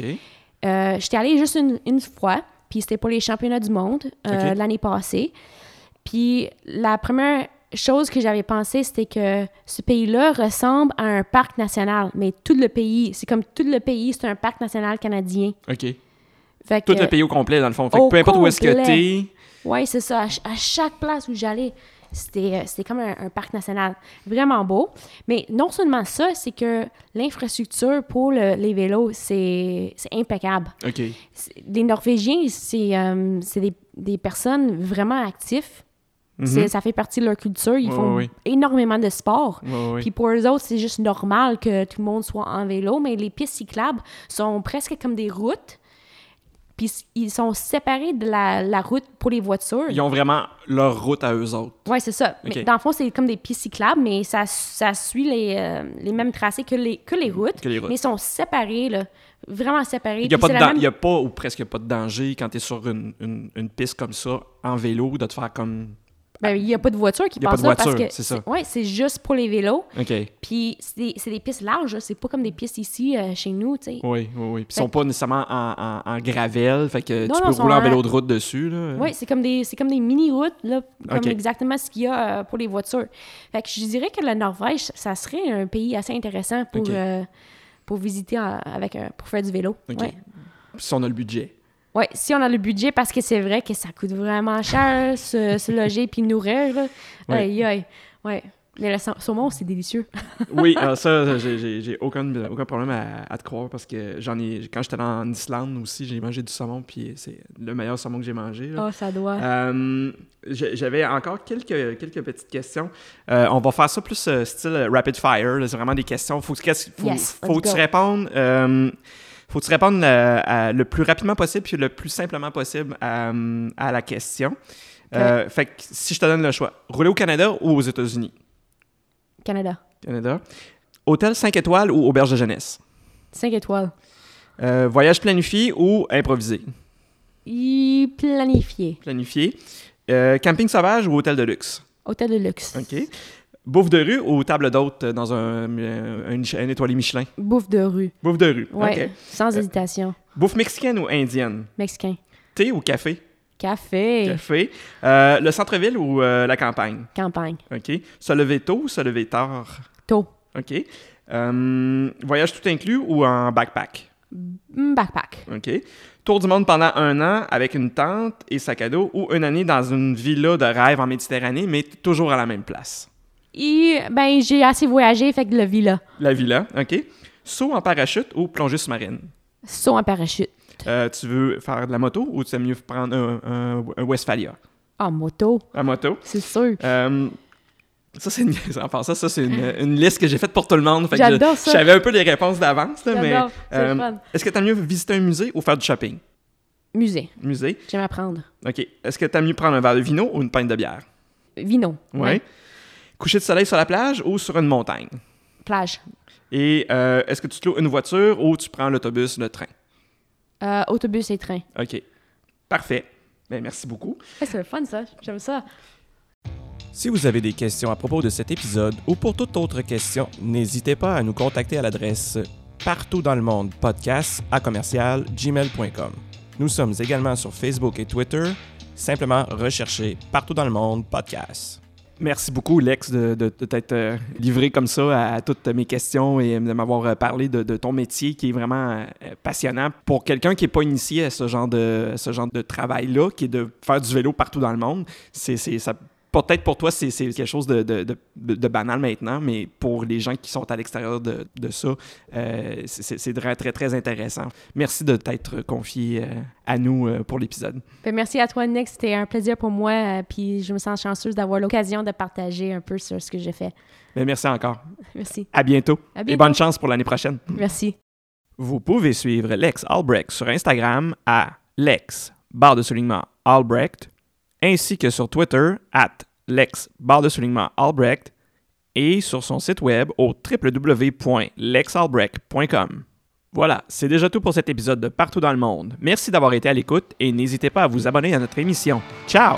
Euh, J'étais allée juste une, une fois, puis c'était pour les championnats du monde euh, l'année passée. Puis la première chose que j'avais pensé, c'était que ce pays-là ressemble à un parc national, mais tout le pays, c'est comme tout le pays, c'est un parc national canadien. Ok. Fait Tout le pays au complet, dans le fond. Fait que peu importe où est-ce que complet. t'es. Oui, c'est ça. À, ch- à chaque place où j'allais, c'était, euh, comme un, un parc national. Vraiment beau. Mais non seulement ça, c'est que l'infrastructure pour le- les vélos, c'est, impeccable. OK. Les Norvégiens, c'est, euh, des personnes vraiment actives. C'est- Ça fait partie de leur culture. Ils font énormément de sport. Puis pour eux autres, c'est juste normal que tout le monde soit en vélo, mais les pistes cyclables sont presque comme des routes. Puis ils sont séparés de la, la route pour les voitures. Ils ont vraiment leur route à eux autres. Oui, c'est ça. Mais dans le fond, c'est comme des pistes cyclables, mais ça, ça suit les, euh, les mêmes tracés que les, que les routes. Que les routes. Mais ils sont séparés, là. Vraiment séparés. Il n'y a, pas même- a ou presque pas de danger quand tu es sur une, une- une piste comme ça, en vélo, de te faire comme. Ben, il n'y a pas de voiture qui Il y a pas passe de là parce que c'est ça. Ouais, c'est juste pour les vélos. OK. Puis c'est des, c'est des pistes larges, là. c'est pas comme des pistes ici euh, chez nous, tu sais. Oui, oui, oui. Puis ils sont pas nécessairement en, en, en gravel, fait que Non, tu non, peux rouler en vélo de route dessus. Là. Oui, c'est comme des c'est comme des mini routes là, comme exactement ce qu'il y a euh, pour les voitures. Fait que je dirais que la Norvège, ça serait un pays assez intéressant pour euh, pour visiter avec pour faire du vélo. OK. Ouais. Si on a le budget. Ouais, si on a le budget, parce que c'est vrai que ça coûte vraiment cher se, se loger puis nourrir. Là. Ouais. Aïe, aïe. Ouais. Mais le sau- saumon, c'est délicieux. Oui, alors ça, j'ai- aucun, aucun problème à, à te croire parce que j'en ai. Quand j'étais en Islande aussi, j'ai mangé du saumon, puis c'est le meilleur saumon que j'ai mangé. là. Oh, ça doit. Euh, J'avais encore quelques, quelques petites questions. Euh, on va faire ça plus euh, style rapid fire. C'est vraiment des questions. Faut, que- faut, Yes, faut let's que tu go. répondes. Euh, faut que tu répondes euh, à- le plus rapidement possible puis le plus simplement possible à, hum, à la question. Euh, fait que si je te donne le choix, rouler au Canada ou aux États-Unis? Canada. Canada. Hôtel 5 étoiles ou auberge de jeunesse? 5 étoiles. Euh, voyage planifié ou improvisé? Y planifié. Planifié. Euh, camping sauvage ou hôtel de luxe? Hôtel de luxe. OK. Bouffe de rue ou table d'hôte dans un, euh, un, un étoilé Michelin? Bouffe de rue. Bouffe de rue. Ouais. OK. Sans hésitation. Bouffe mexicaine ou indienne? Mexicain. Thé ou café? Café. Café. Euh, le centre-ville ou euh, la campagne? Campagne. OK. Se lever tôt ou se lever tard? Tôt. OK. Euh, voyage tout inclus ou en backpack? Mm, Backpack. OK. Tour du monde pendant un an avec une tente et sac à dos ou une année dans une villa de rêve en Méditerranée, mais toujours à la même place? Et, ben, j'ai assez voyagé, fait que le villa. La villa, OK. Saut en parachute ou plongée sous-marine? Saut en parachute. Euh, tu veux faire de la moto ou tu aimes mieux prendre un, un- un Westphalia? En moto, En moto. c'est sûr. Euh, ça, c'est une, enfin, ça, ça, c'est une, une liste que j'ai faite pour tout le monde. Fait J'adore ça. Je savais un peu les réponses d'avance, là, mais c'est euh, fun. est-ce que tu mieux visiter un musée ou faire du shopping? Musée. Musée. J'aime apprendre. OK. Est-ce que tu mieux prendre un verre de vino ou une pinte de bière? Vino. Oui. Coucher de soleil sur la plage ou sur une montagne? Plage. Et euh, est-ce que tu te loues une voiture ou tu prends l'autobus, le train? Euh, autobus et train. OK. Parfait. Ben, merci beaucoup. C'est le fun, ça. J'aime ça. Si vous avez des questions à propos de cet épisode ou pour toute autre question, n'hésitez pas à nous contacter à l'adresse partout dans le monde podcast à commercial gmail.com. Nous sommes également sur Facebook et Twitter. Simplement recherchez partout dans le monde podcast. Merci beaucoup, Lex, de, de- t'être euh, livré comme ça à, toutes mes questions et de m'avoir euh, parlé de, ton métier qui est vraiment euh, passionnant. Pour quelqu'un qui n'est pas initié à ce genre de, ce genre de travail-là, qui est de faire du vélo partout dans le monde, c'est, c'est- ça, peut-être pour toi, c'est, quelque chose de, de- de- de banal maintenant, mais pour les gens qui sont à l'extérieur de, ça, euh, c'est, très, très, très intéressant. Merci de t'être confié euh, à nous euh, pour l'épisode. Ben, merci à toi, Nick. C'était un plaisir pour moi. puis je me sens chanceuse d'avoir l'occasion de partager un peu sur ce que j'ai fait. Mais merci encore. Merci. À bientôt. À Et bientôt. bonne chance pour l'année prochaine. Merci. Vous pouvez suivre Lex Albrecht sur Instagram à Lex, barre de soulignement Albrecht, ainsi que sur Twitter at Lex, soulignement Albrecht, et sur son site web au www.lexalbrecht.com. Voilà, c'est déjà tout pour cet épisode de Partout dans le monde. Merci d'avoir été à l'écoute et n'hésitez pas à vous abonner à notre émission. Ciao!